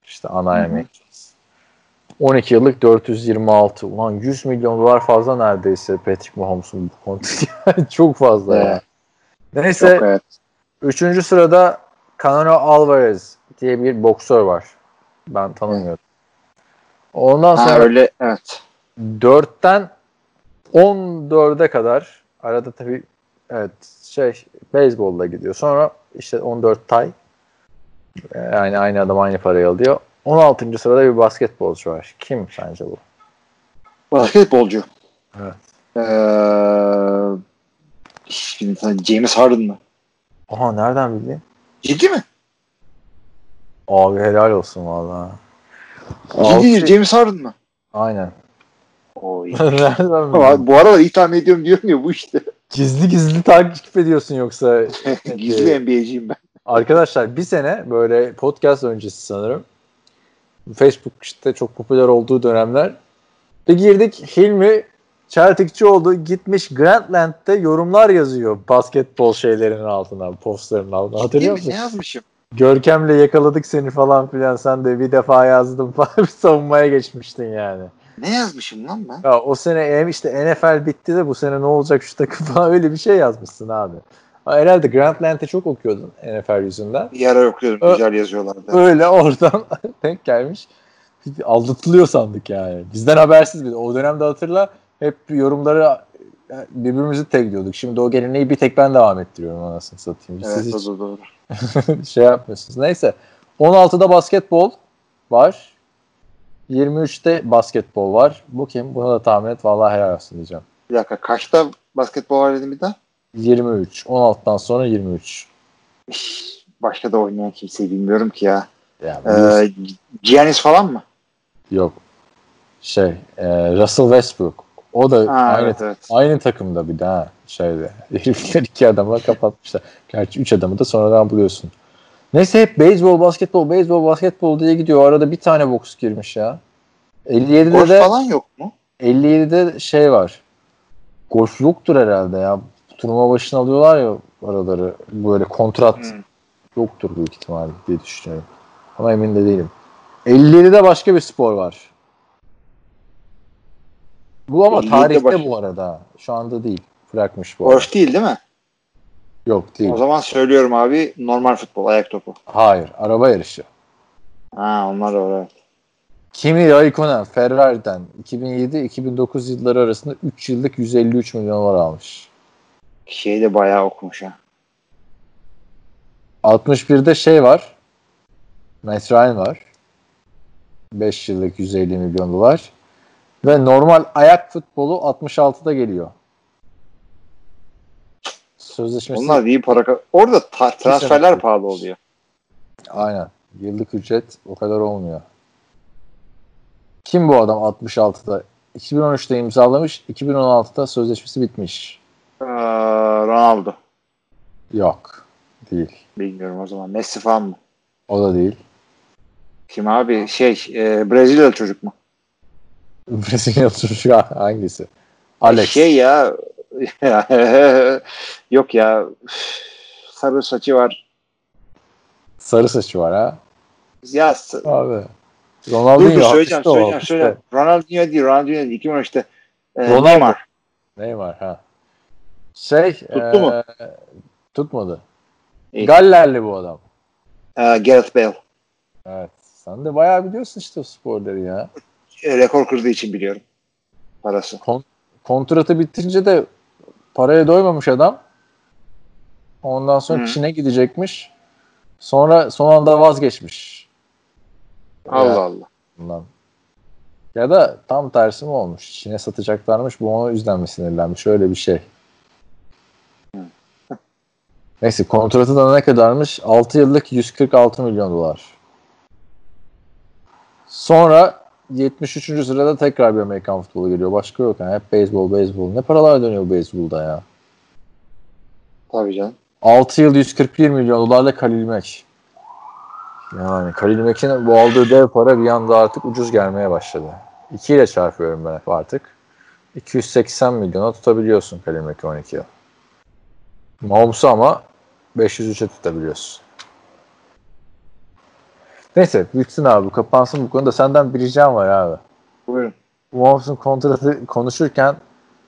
İşte hı. Angels. 12 yıllık 426. Ulan 100 milyon dolar fazla neredeyse Patrick Mahomes'un bu kontratı. Çok fazla Evet. ya. Neyse Çok, evet. Üçüncü sırada Canelo Alvarez diye bir boksör var. Ben tanımıyorum. Ondan Ha, sonra öyle evet. 4'ten 14'e kadar arada tabii evet şey beyzbolla gidiyor. Sonra işte 14 tay yani aynı adam aynı parayı alıyor. 16. sırada bir basketbolcu var. Kim sence bu? Basketbolcu. Evet. Ee, şimdi James Harden mı? Aha nereden bildin? Ciddi mi? Abi helal olsun valla. Ciddi James Harden mı? Aynen. Oy. nereden Ama bu aralar iyi tahmin ediyorum diyorum ya bu işte. Gizli gizli takip ediyorsun yoksa Gizli NBA'ciyim ben. Arkadaşlar bir sene böyle podcast öncesi sanırım. Facebook işte çok popüler olduğu dönemler. Bir girdik Hilmi Çeltikçioğlu gitmiş Grandland'de yorumlar yazıyor basketbol şeylerinin altına, postların altına. Hatırlıyor musun? Ne yazmışım? Görkem'le yakaladık seni falan filan. Sen de bir defa yazdın falan bir savunmaya geçmiştin yani. Ne yazmışım lan ben? Ya o sene işte NFL bitti de bu sene ne olacak şu takım falan öyle bir şey yazmışsın abi. Ha, Herhalde Grandland'i çok okuyordun NFL yüzünden. Bir ara okuyordum. Güzel yazıyorlardı. Öyle oradan denk gelmiş. Aldatılıyor sandık yani. Bizden habersiz bir. O dönemde hatırla hep yorumları e, birbirimizi tekliyorduk. Şimdi o geleneği bir tek ben devam ettiriyorum anasını satayım. Siz Evet hiç doğru doğru. şey yapmıyorsunuz. Neyse. 16'da basketbol var. 23'te basketbol var. Bu kim? Bunu da tahmin et. Vallahi helal olsun diyeceğim. Bir dakika kaçta basketbol var dedim bir daha? 23. 16'dan sonra 23. Başta da oynayan kimseyi bilmiyorum ki ya. Yani Ee, Giannis falan mı? yok. Şey, e, Russell Westbrook. O da Ha, aynı evet evet. aynı takımda bir daha. şeyde. Herifler iki adamla kapatmışlar. Gerçi üç adamı da sonradan buluyorsun. Neyse hep beyzbol, basketbol, beyzbol, basketbol diye gidiyor. Arada bir tane boks girmiş ya. 57'de Golf de falan yok mu? 57'de şey var. Golf yoktur herhalde ya. Turnuva başına alıyorlar ya araları. Böyle kontrat Hmm. yoktur büyük ihtimalle diye düşünüyorum. Ama emin de değilim. 57'de başka bir spor var. Bu ama 57'de tarihte baş- bu arada. Şu anda değil. Bırakmış bu. Golf değil değil mi? Yok değil. O zaman söylüyorum abi normal futbol, ayak topu. Hayır. Araba yarışı. Ha onlar var evet. Kimi Raikkonen Ferrari'den 2007-2009 yılları arasında 3 yıllık 153 milyon dolar almış. Şeyi de bayağı okumuş ha. 61'de şey var. Matt Ryan var. 5 yıllık 150 milyon dolar. Ve normal ayak futbolu 66'da geliyor. Sözleşmesi Onlar iyi para Orada ta- transferler pahalı oluyor. aynen. Yıllık ücret o kadar olmuyor. Kim bu adam 66'da? 2013'te imzalamış, 2016'da sözleşmesi bitmiş. Ee, Ronaldo. Yok. Değil. Bilmiyorum o zaman. Messi falan mı? O da değil. Kim abi? Şey e, Brezilyalı çocuk mu? Brezilya çocuk hangisi? Alex. Şey ya yok ya sarı saçı var. Sarı saçı var ha. Ya Abi. dur Ronaldinho. dur söyleyeceğim o, söyleyeceğim hapiste. söyleyeceğim. Ronaldinho değil Ronaldinho değil. 2013'te e, Ronaldo. Neymar. Neymar ha. Şey. Tuttu mu? Tutmadı. İyi. Gallerli bu adam. E, Gareth Bale. Evet. Sen de bayağı biliyorsun işte o sporları ya. E, rekor kırdığı için biliyorum. Parası. Kontratı bitince de paraya doymamış adam. Ondan sonra Hı. Çin'e gidecekmiş. Sonra son anda vazgeçmiş. Allah Yani Allah. bundan. Ya da tam tersi mi olmuş? Çin'e satacaklarmış. Bu ona yüzden mi sinirlenmiş? Öyle bir şey. Neyse kontratı da ne kadarmış? 6 yıllık 146 milyon dolar. Sonra 73. sırada tekrar bir Amerikan futbolu geliyor. Başka yok yani. Hep beyzbol, beyzbol. Ne paralar dönüyor beyzbolda ya. Tabii canım. 6 yıl 141 milyon dolarla Kalil Mack. Yani Kalil Mack'in bu aldığı dev para bir anda artık ucuz gelmeye başladı. 2 ile çarpıyorum ben hep artık. 280 milyona tutabiliyorsun Kalil Mack'i 12 yıl. Mahomes'u ama 503'e tutabiliyorsun. Neyse bitsin abi. Kapansın bu konuda. Senden bir ricam var abi. Buyurun. Mahomes'un kontratı konuşurken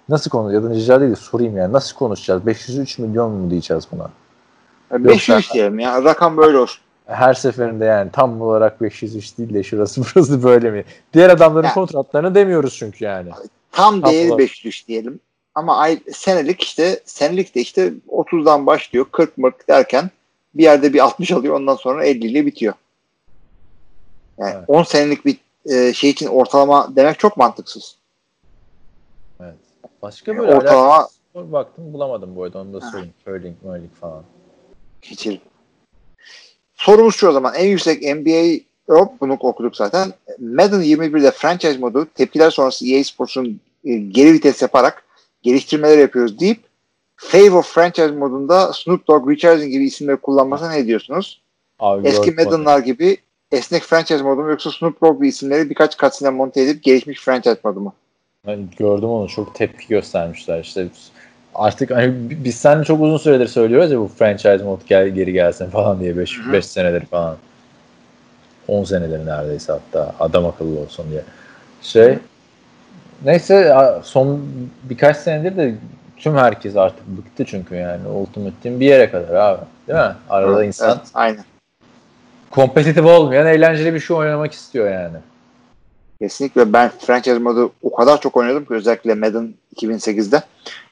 nasıl konu ya da rica değil de sorayım yani nasıl konuşacağız? 503 milyon mu diyeceğiz buna? E, 500 diyelim ya. Rakam böyle olsun. Her seferinde yani tam olarak 503 değil de şurası burası böyle mi? Diğer adamların Ya. kontratlarını demiyoruz çünkü yani. Tam Tam değeri olarak. 503 diyelim. Ama ay, senelik işte senelik de işte 30'dan başlıyor 40 mırk derken bir yerde bir 60 alıyor ondan sonra 50 ile bitiyor. Yani Evet. 10 senelik bir e, şey için ortalama demek çok mantıksız. Başka Yani böyle ortalama baktım bulamadım bu arada onu da söyleyeyim. Curling, curling falan. geçelim. Sorumuz şu o zaman. En yüksek NBA yok bunu okuduk zaten. Madden 21'de franchise modu tepkiler sonrası EA Sports'un e, geri vites yaparak geliştirmeler yapıyoruz deyip Favor franchise modunda Snoop Dogg, Richardson gibi isimleri kullanmasına ne diyorsunuz? Abi Eski. Madden'lar gibi esnek franchise modu mu yoksa Snoop Dogg gibi isimleri birkaç katsine monte edip gelişmiş franchise modu mu? Ben gördüm onu çok tepki göstermişler işte. Artık hani bi- biz seninle çok uzun süredir söylüyoruz ya bu franchise mod gel, geri gelsin falan diye 5 Hı hı. 5 senedir falan. 10 senedir neredeyse hatta adam akıllı olsun diye. Şey neyse son birkaç senedir de tüm herkes artık bıktı çünkü yani Ultimate Team bir yere kadar abi. Değil mi? Arada Evet, insan evet, aynen. kompetitif olmayan eğlenceli bir şey oynamak istiyor yani. Kesinlikle ben franchise modu o kadar çok oynadım ki özellikle Madden 2008'de.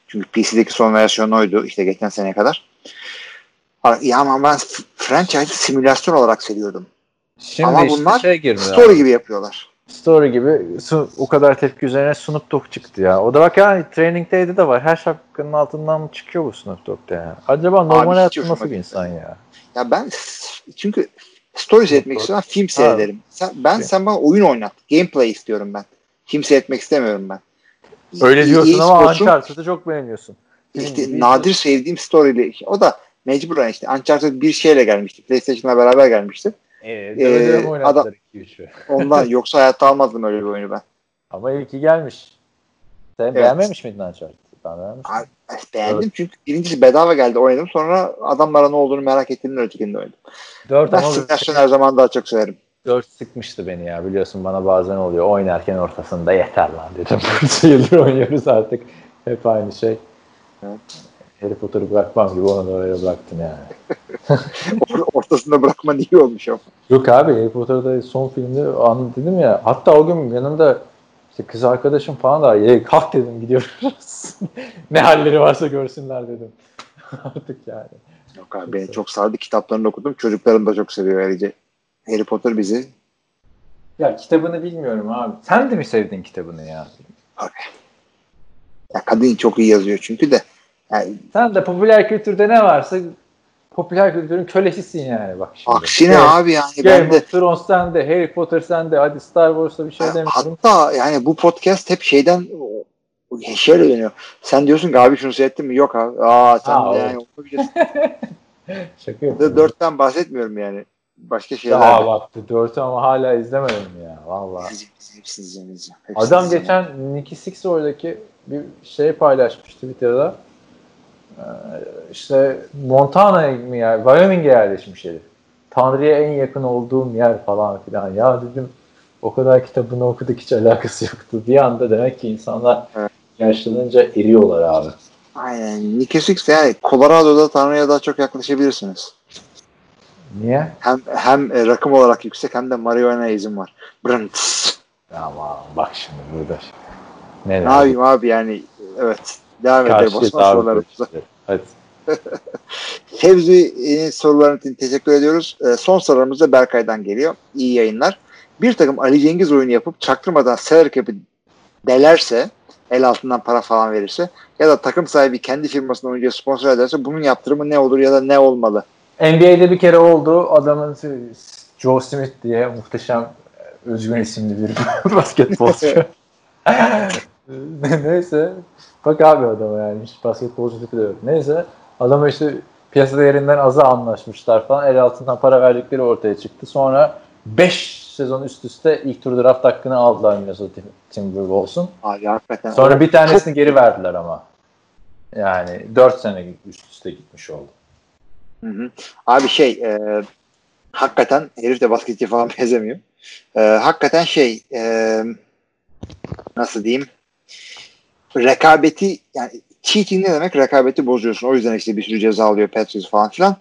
Çünkü PC'deki son versiyonu oydu işte geçen seneye kadar. Ya ama ben franchise simülasyon olarak seviyordum. Şimdi Ama işte bunlar şey Story abi. gibi yapıyorlar. Story gibi su- o kadar tepki üzerine Snoop Dogg çıktı ya. O da bak yani Training Day'de de var. Her şapkanın altından mı çıkıyor bu Snoop Dogg'da ya? Acaba normal hoşuma nasıl bir insan ya? Ya ben çünkü story seyretmek istiyorum. Film seyrederim. Sen, ben sen bana oyun oynat. Gameplay istiyorum ben. Film seyretmek istemiyorum ben. Öyle diyorsun ama Uncharted'ı çok beğeniyorsun. işte bir- nadir sevdiğim story'li. O da mecburen işte Uncharted bir şeyle gelmişti. PlayStation'la beraber gelmişti. Ee, Ee, oynattılar adam- 2-3'ü. Ondan yoksa hayatta almazdım öyle bir oyunu ben. Ama ilki gelmiş. Sen beğenmemiş miydin Uncharted? Ben beğenmiştim. Abi, beğendim çünkü birincisi bedava geldi oynadım. Sonra adamlara ne olduğunu merak ettiğimden ötekinde oynadım. 4 Ben simülasyon her zaman daha çok severim. 4 sıkmıştı beni ya. Biliyorsun bana bazen oluyor. Oynarken ortasında yeter lan dedim. 4 yıldır oynuyoruz artık. Hep aynı şey. Evet. Harry Potter'ı bırakmam gibi onu da öyle bıraktım yani. Or- Ortasında bırakman iyi olmuş ama. Yok abi Harry Potter'da son filmde an dedim ya. Hatta o gün yanımda işte kız arkadaşım falan da ye kalk dedim gidiyoruz. ne halleri varsa görsünler dedim. Artık yani. Yok abi beni çok sardı. Kitaplarını okudum. Çocuklarım da çok seviyor ayrıca. Harry Potter bizi Ya kitabını bilmiyorum abi. Sen de mi sevdin kitabını ya? ya kadın çok iyi yazıyor çünkü de. Yani Sen de popüler kültürde ne varsa popüler kültürün kölesisin yani bak şimdi. aksine Game- abi yani Game ben de of Thrones sende, Harry Potter sende, hadi Star Wars'ta bir şey demiyorum. hatta yani bu podcast hep şeyden şeyle dönüyor. Sen diyorsun ki abi şunu seyrettin mi? Yok abi. Aa sen Ha, de o. yani. Şaka yapıyorum. Dörtten bahsetmiyorum yani. Başka şeyler. Ya bak dört ama hala izlemedim ya valla. Adam geçen Nicky Six oradaki bir şey paylaşmış Twitter'da. Ee, işte Montana'ya mı yer, Wyoming'e yerleşmiş herif. Tanrı'ya en yakın olduğum yer falan filan. Ya dedim o kadar kitabını okuduk hiç alakası yoktu. Bir anda demek ki insanlar Evet. yaşlanınca eriyorlar abi. Aynen. Nicky Six yani Colorado'da Tanrı'ya daha çok yaklaşabilirsiniz. Niye? Hem hem e, rakım olarak yüksek hem de marihuana izin var. Brınts. Ama bak şimdi burada. Ne, Ne yapayım abi yani evet. Devam edelim. Osman sorularımıza. Hadi. Fevzi'nin sorularını için teşekkür ediyoruz. Ee, son sorumuz da Berkay'dan geliyor. İyi yayınlar. Bir takım Ali Cengiz oyunu yapıp çaktırmadan salary cap'i delerse el altından para falan verirse ya da takım sahibi kendi firmasının oyuncuya sponsor ederse bunun yaptırımı ne olur ya da ne olmalı? NBA'de bir kere oldu. Adamın Joe Smith diye muhteşem e, özgün isimli bir basketbolcu. Neyse. Bak abi adama yani hiç basketbolcu tipi de yok. Neyse. Adama işte piyasa değerinden aza anlaşmışlar falan. El altından para verdikleri ortaya çıktı. Sonra 5 sezon üst üste ilk tur draft hakkını aldılar Minnesota Timberwolves'un. Abi hakikaten. Sonra bir tanesini geri verdiler ama. Yani 4 sene üst üste gitmiş oldu. Hı hı. Abi şey e, hakikaten herif de basketçi falan benzemiyor. E, hakikaten şey e, nasıl diyeyim rekabeti yani cheating ne demek? Rekabeti bozuyorsun. O yüzden işte bir sürü ceza alıyor Patriots falan filan.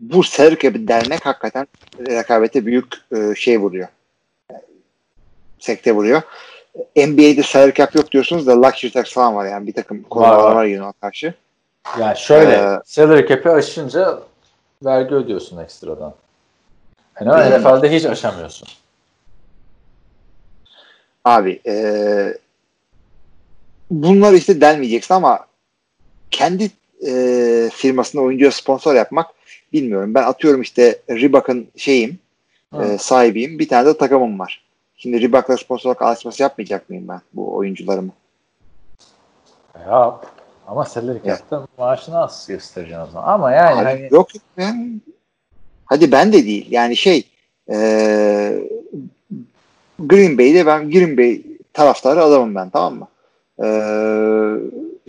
Bu Serk bir dernek hakikaten rekabete büyük e, şey vuruyor. Sekte vuruyor. NBA'de salary cap yok diyorsunuz da luxury tax falan var yani bir takım konular var. var yine ona karşı. Yani şöyle Ee, salary cap'i aşınca vergi ödüyorsun ekstradan. Yani ama Evet. NFL'de hiç aşamıyorsun. Abi e, bunlar işte delmeyeceksin ama kendi e, firmasına oyuncuya sponsor yapmak bilmiyorum. Ben atıyorum işte Reebok'ın şeyim Hı. e, sahibiyim. Bir tane de takımım var. Şimdi Reebok'la sponsorluk anlaşması yapmayacak mıyım ben bu oyuncularımı? Ya ama salary cap'te maaşını az göstereceksin o zaman. Ama yani Abi, hani Yok yani. Hadi ben de değil. Yani şey e, Green Bay'de ben Green Bay taraftarı adamım ben tamam mı? E,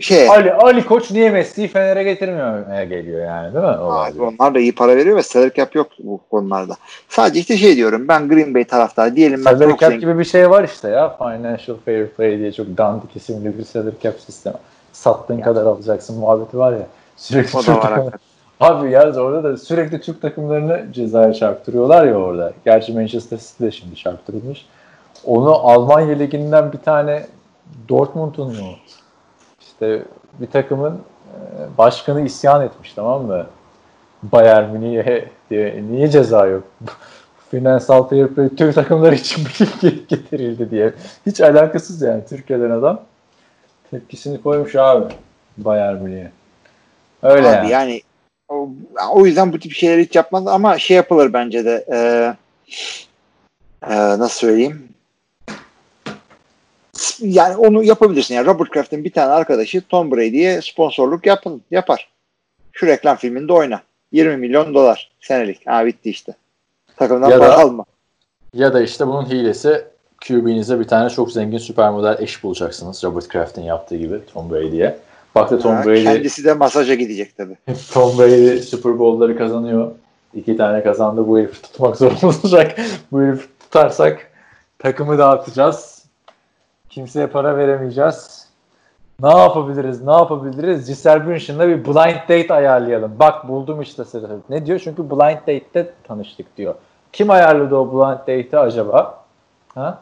şey Ali, Ali Koç niye Messi'yi Fener'e getirmiyor geliyor yani değil mi? Olay Abi onlar da iyi para veriyor ve cap yok bu konularda. Sadece işte şey diyorum ben Green Bay taraftarı diyelim cap zengin. gibi bir şey var işte ya. Financial Fair Play diye çok dandik isimli bir cap sistemi. Sattığın kadar alacaksın muhabbeti var ya. Sürekli O Türk hakikaten. Abi yalnız orada da sürekli Türk takımlarını cezaya çarptırıyorlar ya orada. Gerçi Manchester City de şimdi çarptırılmış. Onu Almanya Ligi'nden bir tane Dortmund'un mu? İşte bir takımın e, başkanı isyan etmiş tamam mı? Bayern Münih'e diye niye ceza yok? Finansal fair play tüm takımlar için getirildi diye. Hiç alakasız yani Türkiye'den adam. Tepkisini koymuş abi Bayern Münih'e. Öyle Abi yani. yani o, o yüzden bu tip şeyleri hiç yapmaz ama şey yapılır bence de e, e, nasıl söyleyeyim yani onu yapabilirsin. Yani Robert Kraft'ın bir tane arkadaşı Tom Brady'ye sponsorluk yapın, yapar. Şu reklam filminde oyna. 20 milyon dolar senelik. Ha bitti işte. Takımdan Ya da- para alma. Ya da işte bunun hilesi QB'nize bir tane çok zengin süper model eş bulacaksınız. Robert Kraft'ın yaptığı gibi Tom Brady'ye. Baktı Tom Ha, Brady Kendisi de masaja gidecek tabii. Tom Brady Super Bowl'ları kazanıyor. İki tane kazandı. Bu herifi tutmak zor olacak. Bu herifi tutarsak takımı dağıtacağız. Kimseye para veremeyeceğiz. Ne yapabiliriz? Ne yapabiliriz? Giselle Bündchen'la bir blind date ayarlayalım. Bak buldum işte sırrı. Ne diyor? Çünkü blind date'te tanıştık diyor. Kim ayarladı o blind date'i acaba? Ha?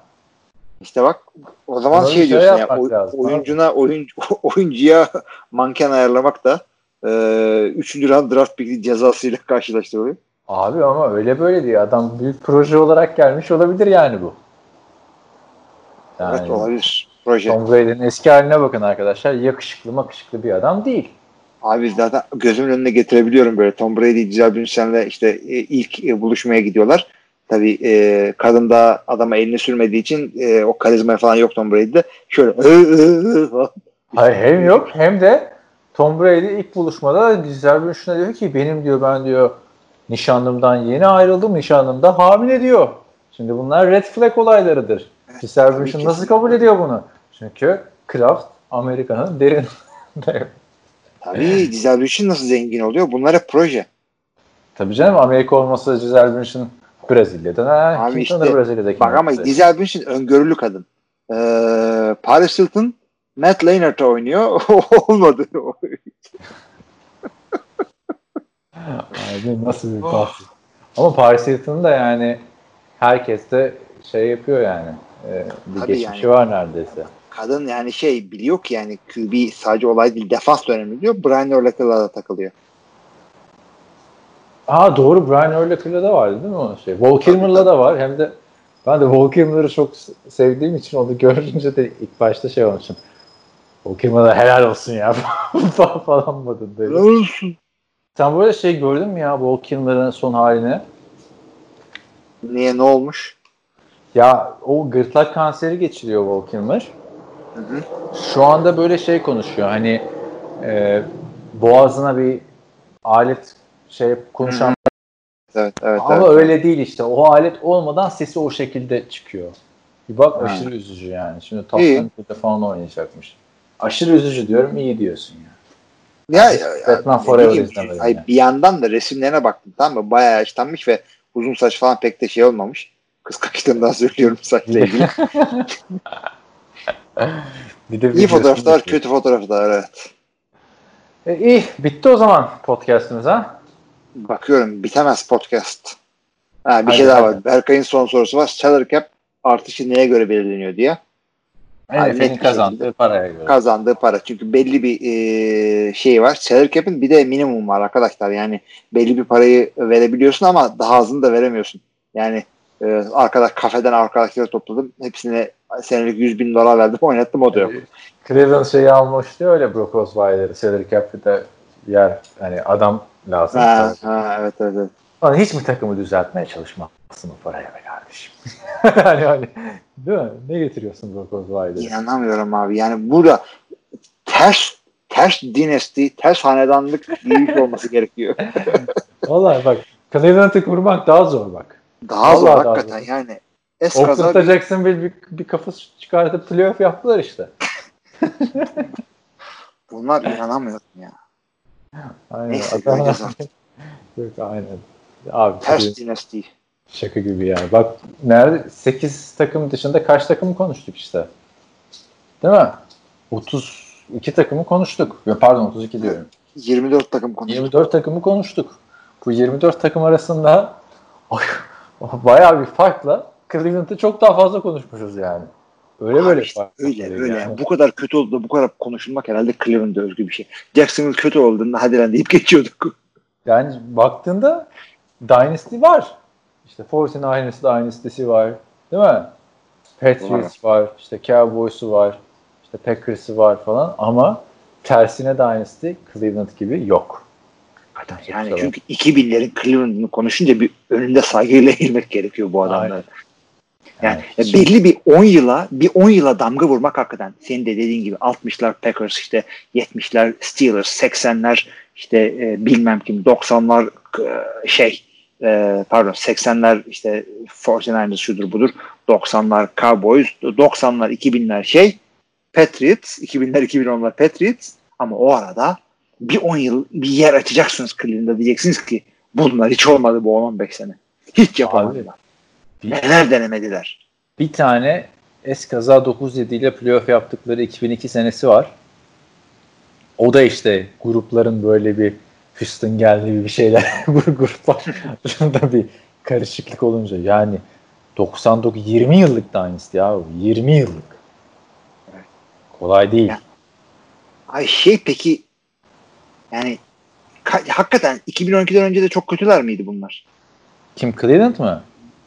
İşte bak o zaman Böyle şey şey diyorsun ya oy- lazım, oyuncuna oyuncu, oyuncuya manken ayarlamak da e, 3. round draft pick cezasıyla karşılaştırılıyor. Abi ama öyle böyle değil. Adam büyük proje olarak gelmiş olabilir yani bu. Evet olabilir proje. Tom Brady'nin eski haline bakın arkadaşlar. Yakışıklı makışıklı bir adam değil. Abi zaten gözümün önüne getirebiliyorum böyle Tom Brady, Giselle Bündchen'le işte e, ilk e, buluşmaya gidiyorlar. Tabii e, kadın da adama elini sürmediği için e, o karizma falan yok Tom Brady'de. Şöyle. Hayır hem yok hem de Tom Brady ilk buluşmada Giselle Bündchen'e diyor ki benim diyor ben diyor nişanlımdan yeni ayrıldım. Nişanlım da hamile diyor. Şimdi bunlar red flag olaylarıdır. Ki. nasıl kabul ediyor bunu? Çünkü Kraft Amerika'nın derin Tabii Bündchen nasıl zengin oluyor? Bunlar hep proje. Tabii canım Amerika olmasa Bündchen Brezilya'dan ha, Abi kim işte, Brezilya'daki Bak ama Bündchen öngörülü kadın. Ee, Paris Hilton Matt Leinart'a oynuyor. Olmadı. Abi nasıl bir bahs. Ama Paris Hilton'ın da yani herkes de şey yapıyor yani. E, bir Tabii geçmişi yani. var neredeyse. kadın yani şey biliyor ki yani QB sadece olay değil defans da önemli diyor. Brian Urlacher'la da takılıyor. Aa doğru Brian Urlacher'la da vardı değil mi o şey? Val Kilmer'la da var. Hem de ben de Val Kilmer'ı çok sevdiğim için onu görünce de ilk başta şey olmuşum. Val Kilmer'a helal olsun ya falan modun böyle. olsun. Sen böyle şey gördün mü ya Val Kilmer'ın son halini? Niye ne olmuş? Ya o gırtlak kanseri geçiriyor. Hı hı. Şu anda böyle şey konuşuyor. Hani e, boğazına bir alet şey konuşan Evet evet. ama evet. öyle değil işte. O alet olmadan sesi o şekilde çıkıyor. Bir bak Ha. aşırı üzücü yani. Şimdi İyi. Tottenham'da falan oynayacakmış. Aşırı üzücü diyorum iyi diyorsun ya. Ya, ya, Batman Forever izlemedim ay, ya. bir yandan da resimlerine baktım tamam mı? Bayağı yaşlanmış ve uzun saç falan pek de şey olmamış. Kız kaçtığından söylüyorum saçla ilgili. Bir de İyi fotoğraflar, yapıyor. kötü fotoğraflar evet. E, iyi bitti o zaman podcast'ımız ha. Bakıyorum bitemez podcast. Ha, bir Hadi, şey daha var. Berkay'ın son sorusu var. Salary cap artışı neye göre belirleniyor diye. NFL'in kazandığı şekilde. paraya göre. Kazandığı para. Çünkü belli bir e, şey var. Salary cap'in bir de minimum var arkadaşlar. Yani belli bir parayı verebiliyorsun ama daha azını da veremiyorsun. Yani e, arkadaş kafeden arkadaşları topladım. Hepsine senelik 100 bin dolar verdim oynattım o da yok. Cleveland şeyi almıştı öyle Brock Osweiler'ı salary cap'te yer hani adam lazım. Ha, ha, evet evet. evet. Lan hiç mi takımı düzeltmeye çalışmazsın o paraya be kardeşim? hani, hani, değil mi? Ne getiriyorsun Brock Osweiler'ı? İnanamıyorum abi. Yani burada ters ters dinasti, ters hanedanlık iş olması gerekiyor. Vallahi bak Cleveland'ı kurmak daha zor bak. Daha zor Vallahi daha hakikaten zor. yani. Eskaza Oakland'da Jacksonville bir, bir kafa çıkartıp playoff yaptılar işte. bunlar inanamıyorum ya. Aynen. Neyse göreceğiz artık. Yok, aynen. Abi Ters dinasti. şaka gibi yani. Bak nerede 8 takım dışında kaç takımı konuştuk işte. Değil mi? 32 takımı konuştuk. Ya Pardon 32 diyorum. 24 takım konuştuk. 24 takımı konuştuk. Bu 24 takım arasında bayağı bir farkla Cleveland'ı çok daha fazla konuşmuşuz yani. Öyle Abi böyle işte öyle yani. öyle. Yani. Bu kadar kötü olduğunda bu kadar konuşulmak herhalde Cleveland'a özgü bir şey. Jacksonville kötü olduğunda hadi lan deyip geçiyorduk. Yani baktığında Dynasty var. İşte 49ers Dynasty'si var. Değil mi? Patriots var. işte Cowboys'u var. işte Packers'ı var falan ama tersine Dynasty Cleveland gibi yok. Yani Çok çünkü 2000'lerin Cleveland'ını konuşunca bir önünde saygıyla eğilmek gerekiyor bu adamlar. Aynen. Yani Yani belli bir 10 yıla bir 10 yıla damga vurmak hakikaten senin de dediğin gibi 60'lar Packers işte 70'ler Steelers 80'ler işte e, bilmem kim 90'lar e, şey e, pardon 80'ler işte 49ers şudur budur 90'lar Cowboys 90'lar 2000'ler şey Patriots 2000'ler 2010'lar Patriots ama o arada bir 10 yıl bir yer açacaksınız Cleveland'da diyeceksiniz ki bunlar hiç olmadı bu 10-15 sene. Hiç yapamadılar. Bir- Neler denemediler. Bir tane eskaza 9-7 ile playoff yaptıkları 2002 senesi var. O da işte grupların böyle bir Houston geldi bir şeyler gruplar arasında bir karışıklık olunca yani 99 20 yıllık da aynısı ya 20 yıllık. Kolay değil. Ya. Ay şey peki yani ka- hakikaten 2012'den önce de çok kötüler miydi bunlar? Kim Cleveland mı?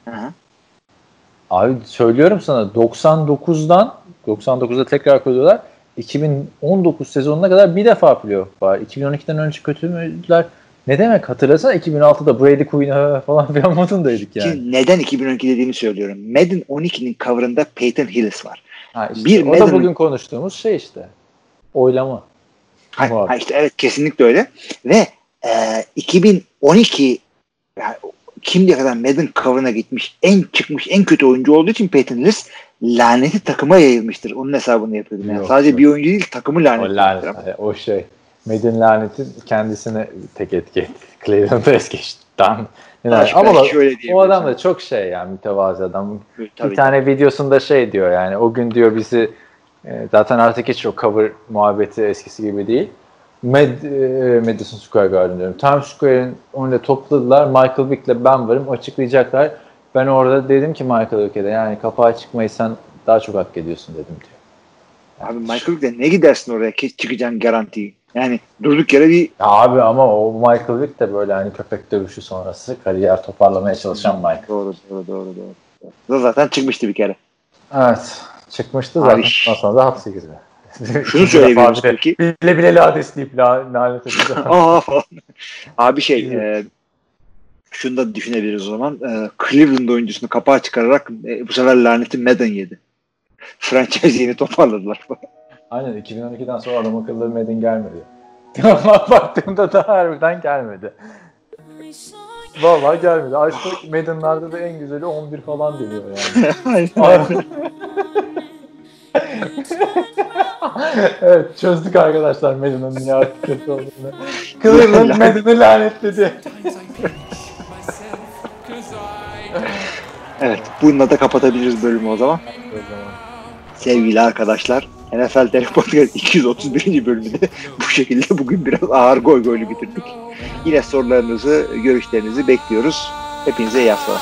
Hı hı. Abi söylüyorum sana 99'dan 99'da tekrar koyuyorlar. 2019 sezonuna kadar bir defa playoff var. 2012'den önce kötü müydüler? Ne demek hatırlasana 2006'da Brady Quinn falan filan modundaydık yani. Neden 2012 dediğimi söylüyorum. Madden 12'nin coverında Peyton Hillis var. Ha işte, bir o da Madden- bugün konuştuğumuz şey işte. Oylama. Ha, Var. işte evet kesinlikle öyle. Ve e, 2012 yani kimdiye kadar Madden cover'ına gitmiş en çıkmış en kötü oyuncu olduğu için Peyton Hillis laneti takıma yayılmıştır. Onun hesabını yapıyordum. Yani Yok, sadece yok. bir oyuncu değil takımı O lanet. lanet. O şey. Medin lanetin kendisine tek etki etti. Cleveland'a es geçti. Ama şöyle o adam da çok şey yani mütevazi adam. Tabii. bir tane videosunda şey diyor yani o gün diyor bizi e, zaten artık hiç o cover muhabbeti eskisi gibi değil. Med, e, Madison Square Garden diyorum. Times Square'in önünde topladılar. Michael Vick'le ben varım. Açıklayacaklar. Ben orada dedim ki Michael Vick'e de yani kapağa çıkmayı sen daha çok hak ediyorsun dedim diyor. Abi Michael de ne gidersin oraya ki çıkacaksın garantiyi. Yani durduk yere bir Ya abi ama o Michael Vick de böyle hani köpek dövüşü sonrası kariyer toparlamaya çalışan Michael. doğru doğru doğru doğru. doğru. Zaten çıkmıştı bir kere. Evet. Çıkmıştı Abi zaten. ş- Ondan sonra da hapse girdi. Şunu söyleyebiliriz peki. Bile bile ladesleyip la, lanet. Aa falan. Abi şey e, şunu da düşünebiliriz o zaman. E, Cleveland oyuncusunu kapağa çıkararak e, bu sefer laneti Madden yedi. Franchise yeni toparladılar. Aynen 2012'den sonra adam akıllı Madden gelmedi. Ama baktığımda da harbiden gelmedi. Vallahi gelmedi. Açtık Madden'larda da en güzeli 11 falan deniyor yani. evet çözdük arkadaşlar Madden'ın niye artık kötü olduğunu. Cleveland Madden'ı lanetledi. evet. Bununla da kapatabiliriz bölümü o zaman. O zaman. Sevgili arkadaşlar. NFL Telefpodcast 231. bölümünde bu şekilde bugün biraz ağır goy goylu bitirdik. Yine sorularınızı, görüşlerinizi bekliyoruz. Hepinize iyi haftalar.